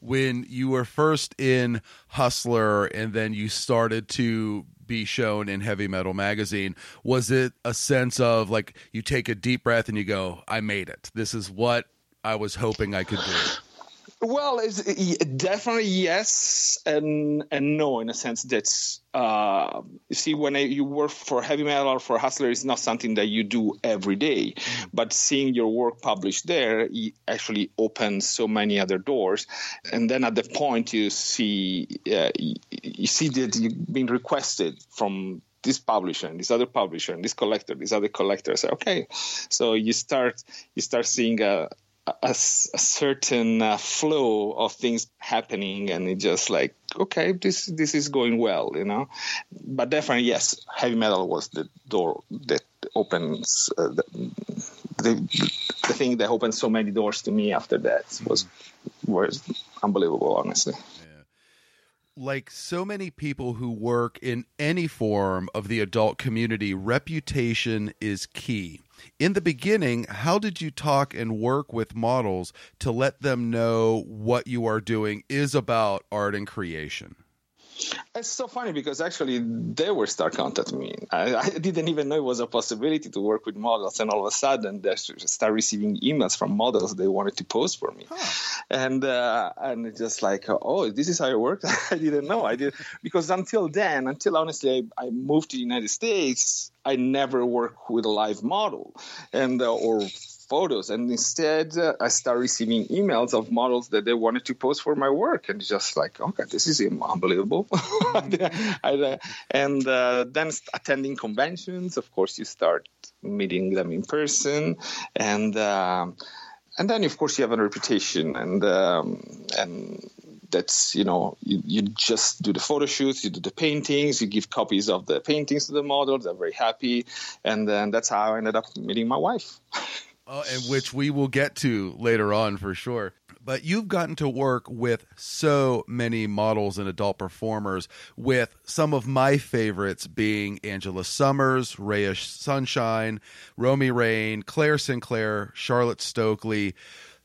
When you were first in Hustler, and then you started to be shown in Heavy Metal Magazine, was it a sense of like you take a deep breath and you go, "I made it. This is what I was hoping I could do? It. Well, it's, definitely yes and and no in a sense that uh, you see when you work for heavy metal or for hustler is not something that you do every day, but seeing your work published there actually opens so many other doors, and then at the point you see uh, you see that you've been requested from this publisher and this other publisher and this collector, this other collector. Say, okay, so you start you start seeing a, a, a certain uh, flow of things happening and it's just like okay this this is going well you know? But definitely yes heavy metal was the door that opens uh, the, the, the thing that opened so many doors to me after that was was unbelievable honestly like so many people who work in any form of the adult community, reputation is key. In the beginning, how did you talk and work with models to let them know what you are doing is about art and creation? It's so funny because actually they were start contacting me. I, I, didn't even know it was a possibility to work with models, and all of a sudden they start receiving emails from models they wanted to pose for me, huh. and uh, and it's just like, oh, this is how it works. I didn't know. I did because until then, until honestly I, I moved to the United States, I never worked with a live model, and uh, or photos. And instead uh, i start receiving emails of models that they wanted to post for my work. And just like okay this is unbelievable. Uh, and uh, then attending conventions of course you start meeting them in person. And um, and then of course you have a reputation, and um, and that's you know you, you just do the photo shoots you do the paintings you give copies of the paintings to the models they're very happy. And then that's how i ended up meeting my wife uh, and which we will get to later on for sure but you've gotten to work with so many models and adult performers with some of my favorites being angela Summers, rhea sunshine romi rain claire sinclair charlotte stokely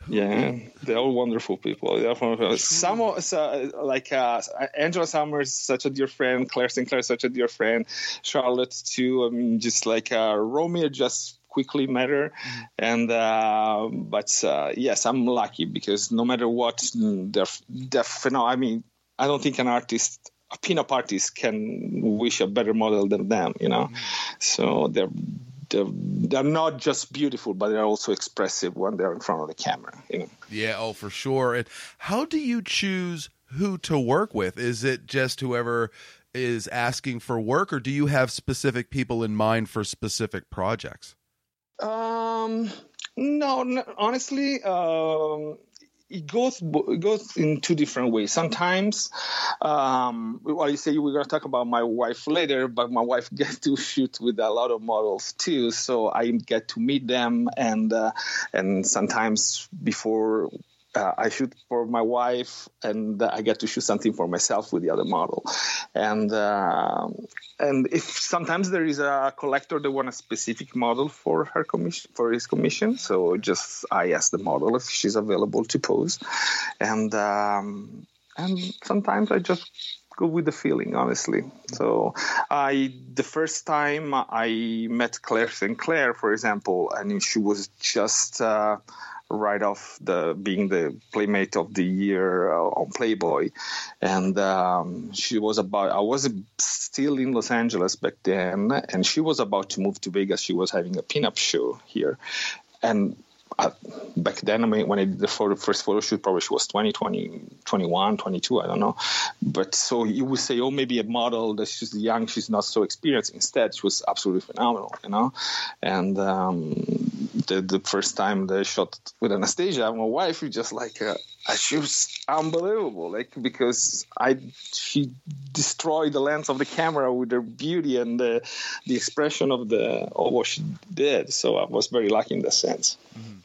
yeah, they're all wonderful people. They're from, some like uh, Angela Summers, such a dear friend. Claire Sinclair, such a dear friend. Charlotte too. I mean, just like uh, Romeo, just quickly matter. mm-hmm. and uh, but uh, yes, I'm lucky because no matter what, they're, they're no, I mean, I don't think an artist a pinup artist can wish a better model than them, you know. Mm-hmm. So they're they're, they're not just beautiful, but they're also expressive when they're in front of the camera. You know? Yeah, oh, for sure. And how do you choose who to work with? Is it just whoever is asking for work, or do you have specific people in mind for specific projects? Um, no, no honestly, um, it goes it goes in two different ways. Sometimes, um, well, you say we're gonna talk about my wife later, but my wife gets to shoot with a lot of models too, so I get to meet them, and uh, and sometimes before uh, I shoot for my wife, and I get to shoot something for myself with the other model. And uh, and if sometimes there is a collector that wants a specific model for her commission for his commission, so just I ask the model if she's available to pose, and um, and sometimes I just go with the feeling honestly so i the first time i met claire sinclair for example and she was just uh, right off the being the playmate of the year uh, on Playboy, and um, she was about. I was still in Los Angeles back then, and she was about to move to Vegas. She was having a pinup show here, and uh, back then, I mean, when I did the photo, first photo shoot, probably she was 20, 20, 21, 22, I don't know. But so you would say, oh, maybe a model that she's young, she's not so experienced. Instead, she was absolutely phenomenal, you know. And um, the, the first time they shot with Anastasia, my wife was just like, uh, she was unbelievable, like because I she destroyed the lens of the camera with her beauty and the the expression of the of what she did. So I was very lucky in that sense. Mm-hmm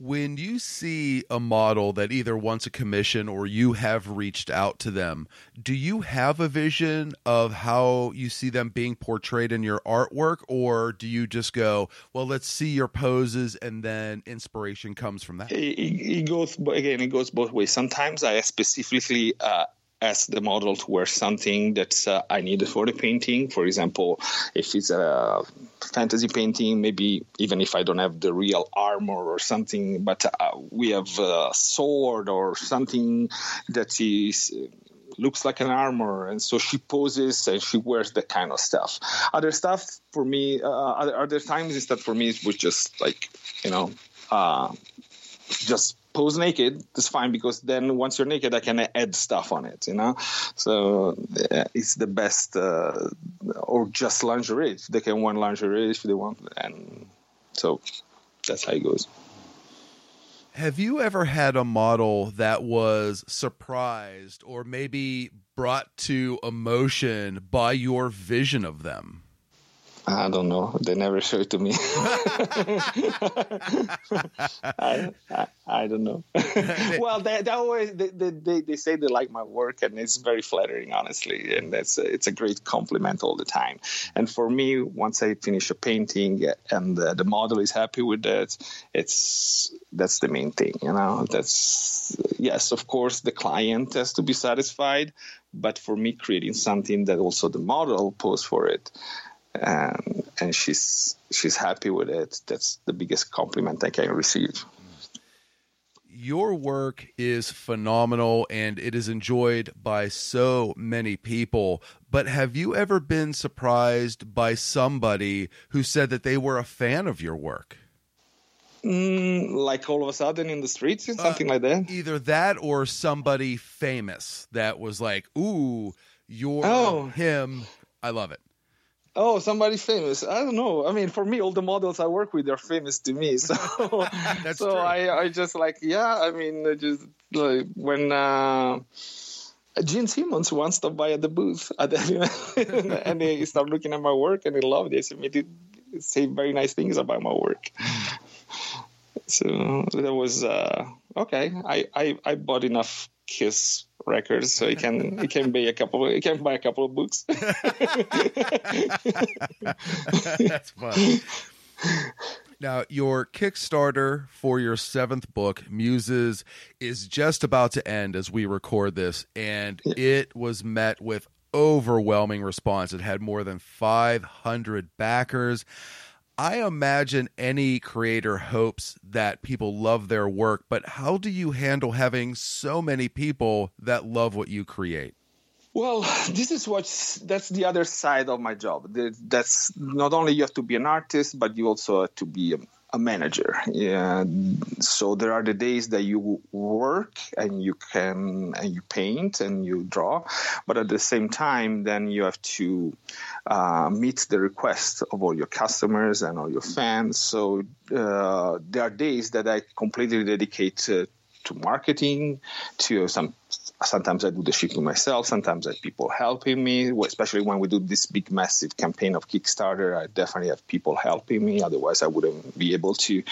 when you see a model that either wants a commission or you have reached out to them, do you have a vision of how you see them being portrayed in your artwork, or do you just go, well, let's see your poses and then inspiration comes from that? It, it goes again. It goes both ways. Sometimes I specifically uh, ask the model to wear something that uh, I needed for the painting. For example, if it's a fantasy painting, maybe even if I don't have the real armor or something, but uh, we have a sword or something that is looks like an armor. And so she poses and she wears that kind of stuff. Other stuff for me uh, other, other times is that for me it was just like you know uh, just pose naked that's fine because then once you're naked i can add stuff on it you know? So uh, it's the best uh, or just lingerie. If they can want lingerie if they want and so that's how it goes. Have you ever had a model that was surprised or maybe brought to emotion by your vision of them I don't know. They never show it to me. I, I, I, don't know. well, they, they always they, they, they say they like my work, and it's very flattering, honestly. And that's it's a great compliment all the time. And for me, once I finish a painting and the, the model is happy with that, it's that's the main thing. You know, that's yes, of course, the client has to be satisfied, but for me, creating something that also the model pose for it and and she's she's happy with it. That's the biggest compliment I can receive. Your work is phenomenal and it is enjoyed by so many people. But have you ever been surprised by somebody who said that they were a fan of your work? Mm, like all of a sudden in the streets or something uh, like that? Either that or somebody famous that was like, ooh, you're oh. him. I love it. Oh, somebody famous. I don't know. I mean, for me, all the models I work with are famous to me. So, That's so true. I, I just like, yeah. I mean, just like when uh, Gene Simmons once stopped by at the booth at the, and he started looking at my work and he loved it. He did say very nice things about my work. So that was uh, okay. I, I, I bought enough Kiss records so he can he can buy a couple he can buy a couple of books. That's fun. Now, your Kickstarter for your seventh book, Muses, is just about to end as we record this, and it was met with overwhelming response. It had more than 500 backers. I imagine any creator hopes that people love their work, but how do you handle having so many people that love what you create? Well, this is what that's the other side of my job. That's not only you have to be an artist, but you also have to be a, manager. Yeah. So there are the days that you work and you can and you paint and you draw, but at the same time, then you have to uh, meet the request of all your customers and all your fans. So uh, there are days that I completely dedicate uh, to marketing, to some sometimes I do the shipping myself. Sometimes I have people helping me, especially when we do this big, massive campaign of Kickstarter. I definitely have people helping me. Otherwise, I wouldn't be able to.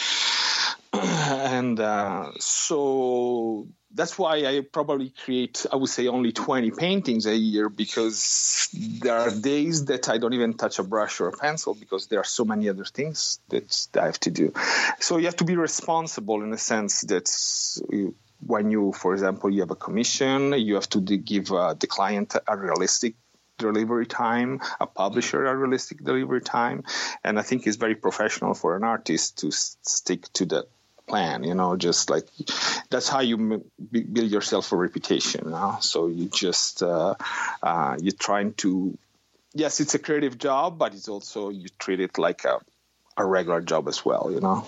and uh, so that's why I probably create, I would say, only 20 paintings a year because there are days that I don't even touch a brush or a pencil because there are so many other things that I have to do. So you have to be responsible in the sense that. When you, for example, you have a commission, you have to give uh, the client a realistic delivery time, a publisher a realistic delivery time, and I think it's very professional for an artist to s- stick to the plan. You know, just like that's how you m- build yourself a reputation. You know? So you just uh, uh, you're trying to. Yes, it's a creative job, but it's also you treat it like a a regular job as well. You know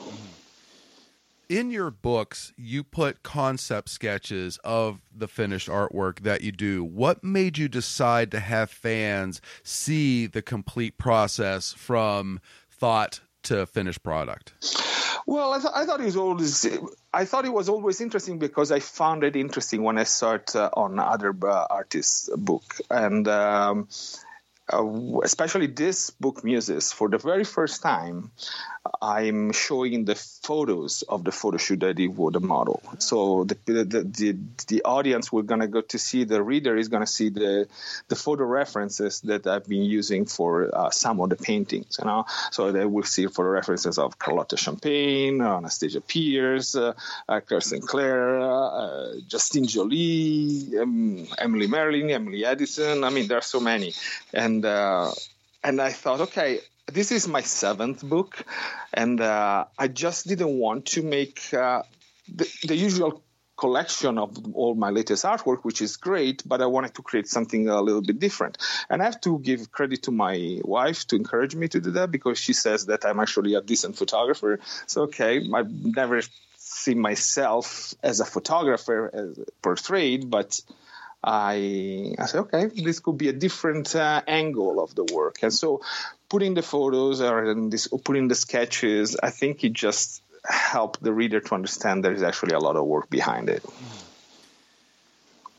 in your books, you put concept sketches of the finished artwork that you do. What made you decide to have fans see the complete process from thought to finished product? Well, I, th- I thought it was always. I thought it was always interesting because I found it interesting when I started uh, on other uh, artists' book, and um, uh, especially this book, Muses. For the very first time, I'm showing the photos of the photo shoot that I did with the model. So the the the, the audience we're gonna go to see the reader is gonna see the the photo references that I've been using for uh, some of the paintings. You know, so they will see photo references of Carlotta Champagne, Anastasia Pierce, uh, uh, Claire Sinclair, uh, Justine Jolie, um, Emily Merlin, Emily Edison. I mean, there are so many, and uh, and I thought, okay this is my seventh book, and uh, I just didn't want to make uh, the, the, usual collection of all my latest artwork, which is great, but I wanted to create something a little bit different. And I have to give credit to my wife to encourage me to do that because she says that I'm actually a decent photographer. So, okay, I've never seen myself as a photographer as portrayed, but I, I said, okay, this could be a different uh, angle of the work. And so putting the photos or this, or putting the sketches, I think it just helped the reader to understand there is actually a lot of work behind it.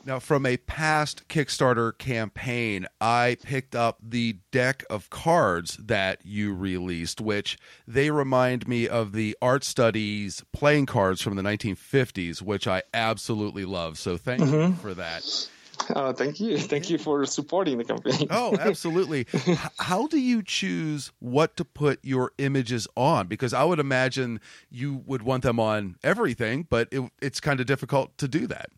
Now, from a past Kickstarter campaign, I picked up the deck of cards that you released, which they remind me of the art studies playing cards from the 1950s, which I absolutely love. So thank mm-hmm. you for that. Oh, thank you. Thank you for supporting the campaign. oh, absolutely. How do you choose what to put your images on? Because I would imagine you would want them on everything, but it, it's kind of difficult to do that.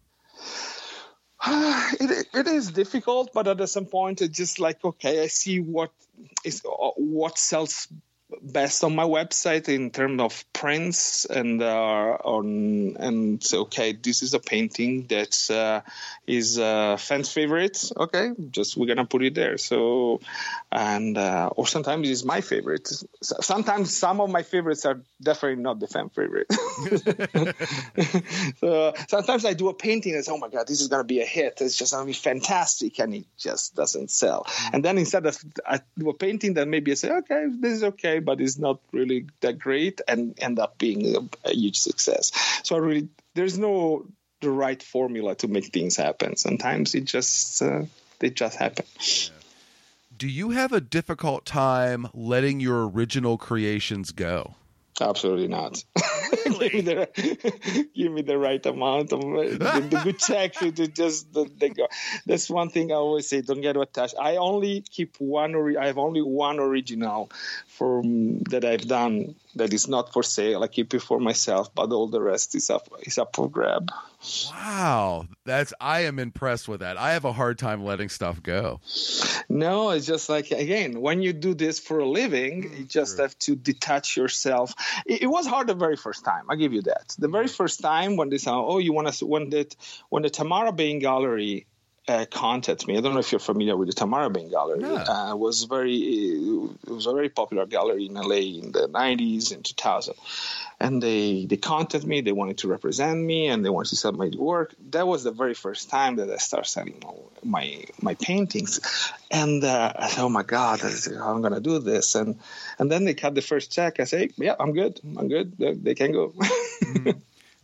it, it is difficult, but at some point, it's just like okay, I see what is uh, what sells best on my website in terms of prints and uh, on and okay, this is a painting that uh, is a fan's favorite. Okay, just we're gonna put it there. So, and uh, or sometimes it's my favorite. Sometimes some of my favorites are definitely not the fan favorite. so sometimes I do a painting and say, oh my god, this is gonna be a hit. It's just gonna be fantastic, and it just doesn't sell. And then instead of I do a painting that maybe I say, okay, this is okay, but it's not really that great, and end up being a, a huge success. So I really, there's no the right formula to make things happen. Sometimes it just uh, they just happen. Yeah. Do you have a difficult time letting your original creations go? Absolutely not. Really? give, me the, give me the right amount of the, the good check to just they go. That's one thing I always say. Don't get attached. I only keep one. Ori- I have only one original from that I've done that is not for sale. I keep it for myself, but all the rest is up is up for grab. Wow, that's I am impressed with that. I have a hard time letting stuff go. No, it's just like again, when you do this for a living, mm, you just True. have to detach yourself. It, it, was hard the very first time. I give you that. The very first time when they said, "Oh, you want to," when that when the Tamara Bane Gallery uh, contacted me. I don't know if you're familiar with the Tamara Bane Gallery. Yeah. Uh, was very it was a very popular gallery in LA in the 90s and 2000. And they they contacted me. They wanted to represent me and they wanted to sell my work. That was the very first time that I started selling my my paintings. And uh, I said, oh my God, I'm gonna do this. And and then they cut the first check. I say, yeah, I'm good. I'm good. They, they can go.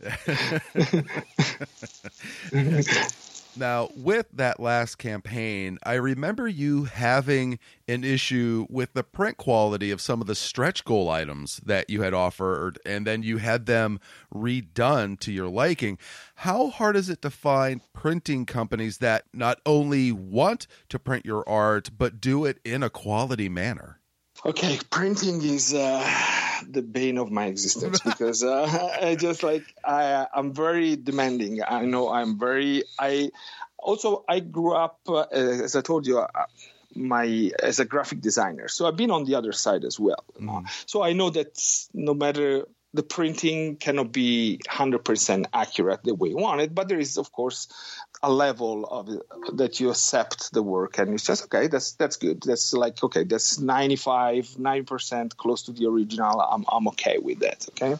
mm-hmm. Now, with that last campaign, I remember you having an issue with the print quality of some of the stretch goal items that you had offered, and then you had them redone to your liking. How hard is it to find printing companies that not only want to print your art, but do it in a quality manner? Okay, printing is uh, the bane of my existence because uh, I just like I I'm very demanding. I know I'm very I also I grew up uh, as I told you. Uh, my as a graphic designer so i've been on the other side as well mm. so i know that no matter the printing cannot be 100% accurate the way you want it but there is of course a level of that you accept the work and it's just okay that's that's good. That's like okay that's 95 9% close to the original. I'm, I'm okay with that okay?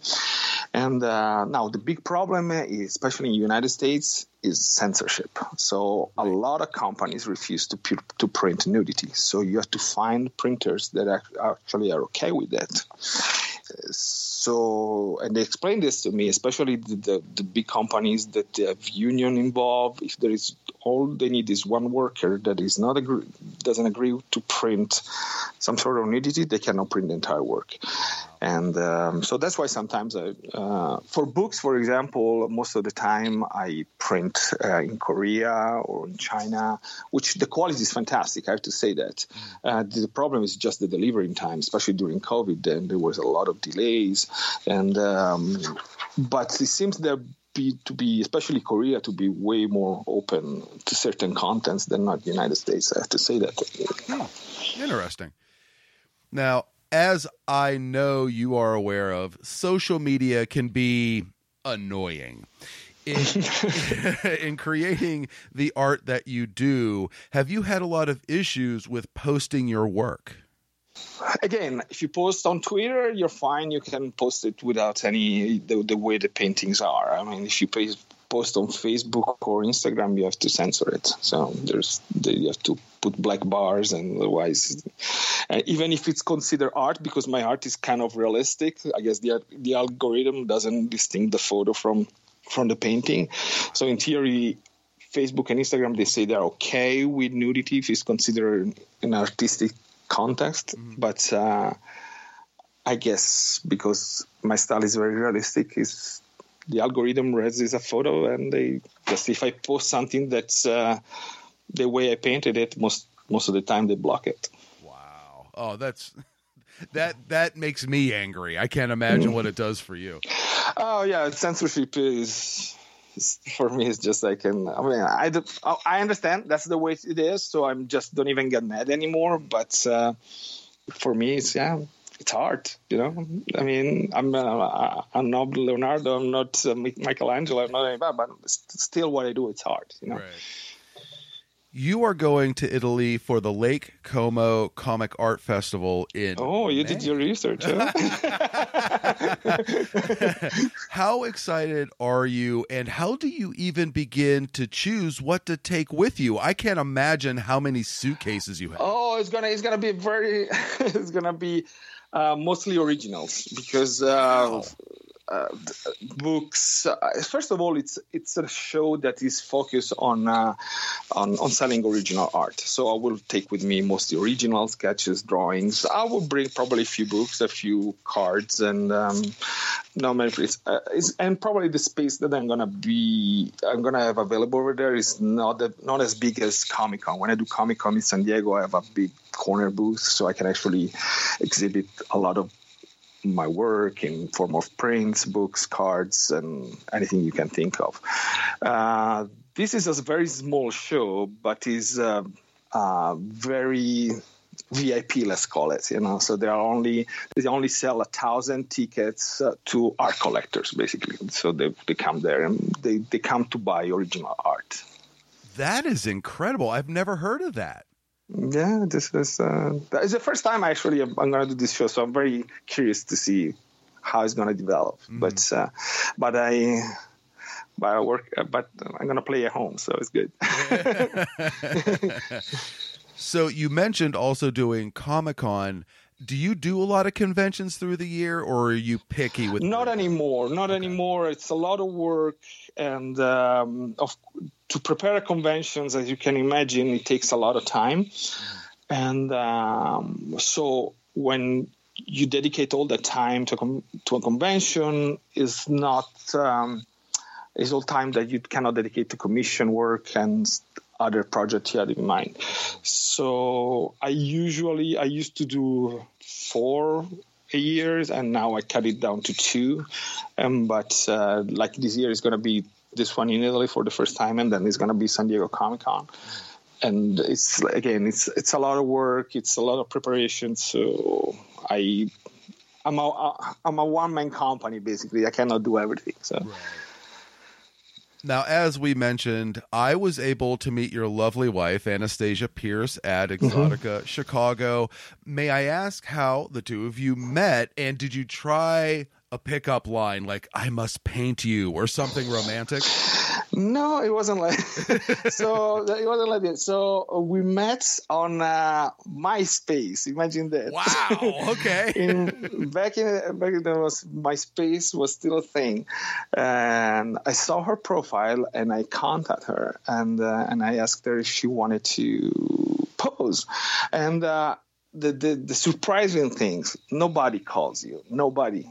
And uh, now the big problem is especially in the united states is censorship. So a lot of companies refuse to to print nudity. So you have to find printers that actually are okay with that. so and they explained this to me especially the, the, the, big companies that have union involved. If there is all they need is one worker that is not agree, doesn't agree to print some sort of nudity they cannot print the entire work. And um, so that's why sometimes I, uh, for books for example most of the time i print uh, in korea or in china which the quality is fantastic i have to say that. Uh, the problem is just the delivery time especially during covid and there was a lot of delays and um, but it seems there be to be especially Korea to be way more open to certain contents than not the United States. I have to say that. Hmm. Interesting. Now, as I know you are aware of, social media can be annoying. In, in, creating the art that you do, have you had a lot of issues with posting your work? Again, if you post on Twitter, you're fine. You can post it without any the, the way the paintings are. I mean, if you post on Facebook or Instagram, you have to censor it. So there's you have to put black bars, and otherwise, even if it's considered art, because my art is kind of realistic, I guess the the algorithm doesn't distinguish the photo from from the painting. So in theory, Facebook and Instagram they say they're okay with nudity if it's considered an artistic context, mm-hmm. but uh, I guess because my style is very realistic, is the algorithm reads as a photo, and they just if I post something that's uh, the way I painted it, most most of the time they block it. Wow! Oh, that's that that makes me angry. I can't imagine what it does for you. Oh yeah, censorship is for me it's just like an i mean i do, i understand that's the way it is so i'm just don't even get mad anymore but uh, for me it's yeah it's hard, you know. I mean, I'm uh, I'm not Leonardo, I'm not uh, Michelangelo, I'm not anybody, but still, what I do, it's hard, you know. Right. You are going to Italy for the Lake Como Comic Art Festival in. Oh, you May. did your research. Huh? how excited are you, and how do you even begin to choose what to take with you? I can't imagine how many suitcases you have. Oh, it's gonna it's gonna be very it's gonna be uh, mostly originals because uh, wow uh, books. First of all, it's it's a show that is focused on, uh, on on selling original art. So I will take with me mostly original sketches, drawings. I will bring probably a few books, a few cards, and um, no places. Uh, and probably the space that I'm gonna be I'm gonna have available over there is not that, not as big as Comic Con. When I do Comic Con in San Diego, I have a big corner booth, so I can actually exhibit a lot of my work in form of prints, books, cards, and anything you can think of. Uh, this is a very small show, but is uh, uh, very VIP, let's call it. You know, so they are only they only sell a thousand tickets uh, to art collectors, basically. So they they come there and they they come to buy original art. That is incredible. I've never heard of that yeah, this is uh, it's the first time actually I'm, I'm going to do this show, so I'm very curious to see how it's going to develop. Mm-hmm. But uh, but I but I work, uh, but I'm going to play at home, so it's good. so you mentioned also doing Comic Con. Do you do a lot of conventions through the year, or are you picky with? Not anymore. Not okay. anymore. It's a lot of work, and um, of to prepare conventions, as you can imagine, it takes a lot of time. And um, so when you dedicate all the time to, com- to a convention, is not um, is all time that you cannot dedicate to commission work and other projects you had in mind. So I usually I used to do four years, and now I cut it down to two. Um, but uh, like this year is going to be this one in Italy for the first time, and then it's going to be San Diego Comic Con. And it's again, it's it's a lot of work, it's a lot of preparation. So I, I'm a I'm a one man company basically. I cannot do everything. So. Right. Now, as we mentioned, I was able to meet your lovely wife, Anastasia Pierce, at mm-hmm. Exxxotica mm-hmm. Chicago. May I ask how the two of you met, and did you try a pickup line like "I must paint you" or something romantic? No, it wasn't like so. It wasn't like that. So we met on uh, MySpace. Imagine that. Wow. Okay. in, back in back in was MySpace was still a thing, and I saw her profile and I contacted her and uh, and I asked her if she wanted to pose, and uh, the, the, the surprising things nobody calls you. Nobody.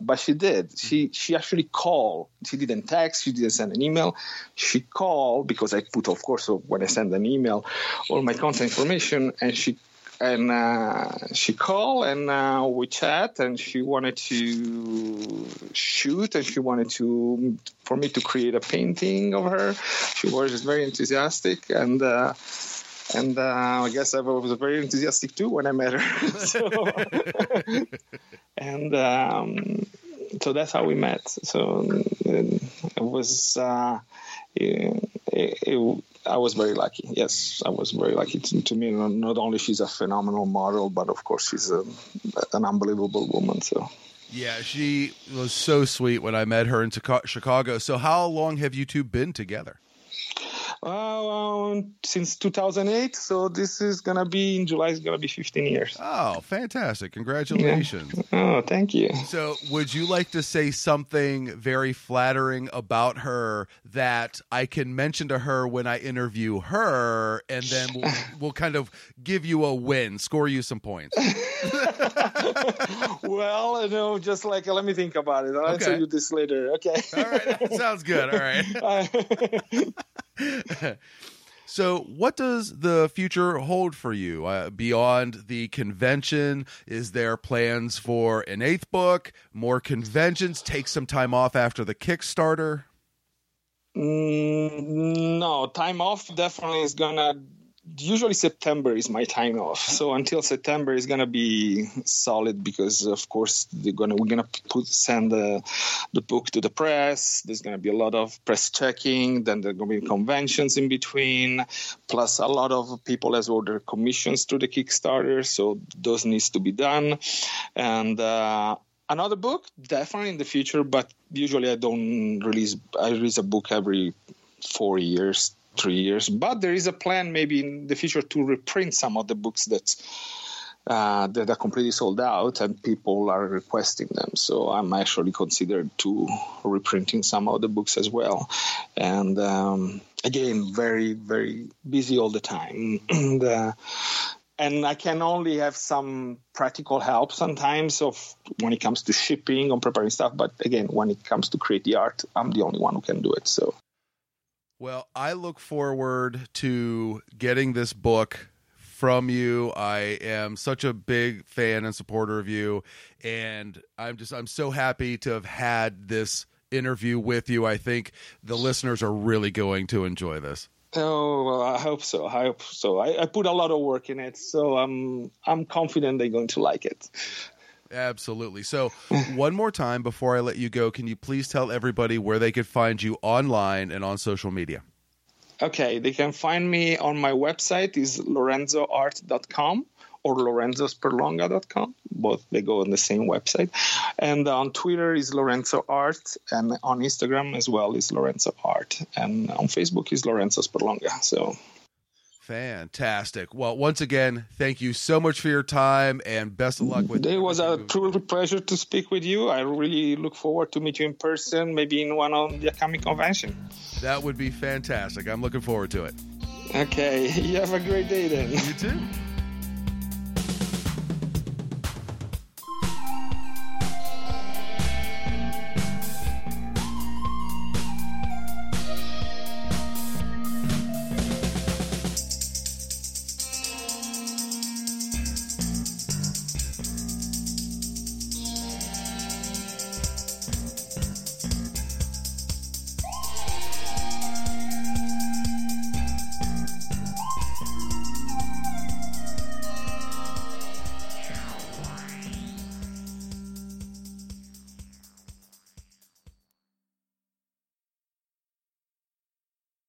But she did. She she actually called. She didn't text. She didn't send an email. She called because i put of course when i send an email all my contact information and she and uh, she called and uh, we chat and she wanted to shoot and she wanted to for me to create a painting of her. She was very enthusiastic and uh, and uh, I guess I was very enthusiastic too when I met her. so, and um, so that's how we met. So it, was uh, it, it, I was very lucky. Yes, I was very lucky. To, to, me, not only she's a phenomenal model, but of course she's a, an unbelievable woman. So. Yeah, she was so sweet when I met her in Chicago. So, how long have you two been together? Uh, since 2008. So this is gonna be in July. It's gonna be 15 years. Oh, fantastic! Congratulations. Yeah. Oh, thank you. So, would you like to say something very flattering about her that I can mention to her when I interview her, and then we'll, we'll kind of give you a win, score you some points. well, you know, just like let me think about it. I'll okay. answer you this later. Okay. All right. Sounds good. All right. so, what does the future hold for you uh, beyond the convention? Is there plans for an eighth book, more conventions, take some time off after the Kickstarter? Mm, no, time off definitely is gonna usually September is my time off. So until September is gonna be solid because of course they're gonna we're gonna put send the the book to the press. There's gonna be a lot of press checking. Then there's gonna be conventions in between, plus a lot of people has ordered commissions through the Kickstarter. So those needs to be done, and. Uh, another book definitely in the future but usually i don't release i release a book every four years three years. But there is a plan maybe in the future to reprint some of the books that uh, that are completely sold out and people are requesting them. So I'm actually considered to reprinting some of the books as well. And um, again, very very busy all the time. and, uh, and I can only have some practical help sometimes of when it comes to shipping or preparing stuff. But again, when it comes to create the art, I'm the only one who can do it. So well, I look forward to getting this book from you. I am such a big fan and supporter of you and I'm just I'm so happy to have had this interview with you. I think the listeners are really going to enjoy this. Oh, well, I hope so. I hope so. I, I, put a lot of work in it, so I'm I'm confident they're going to like it. Absolutely. So, one more time before I let you go, can you please tell everybody where they could find you online and on social media? Okay, they can find me on my website is lorenzoart.com or lorenzosperlonga.com. Both they go on the same website. And on Twitter is Lorenzo Art, and on Instagram as well is Lorenzo Art, and on Facebook is Lorenzo Sperlonga. So Fantastic. Well, once again, thank you so much for your time and best of luck with it. It was a true pleasure to speak with you. I really look forward to meet you in person, maybe in one of the upcoming convention. That would be fantastic. I'm looking forward to it. Okay. You have a great day then. You too.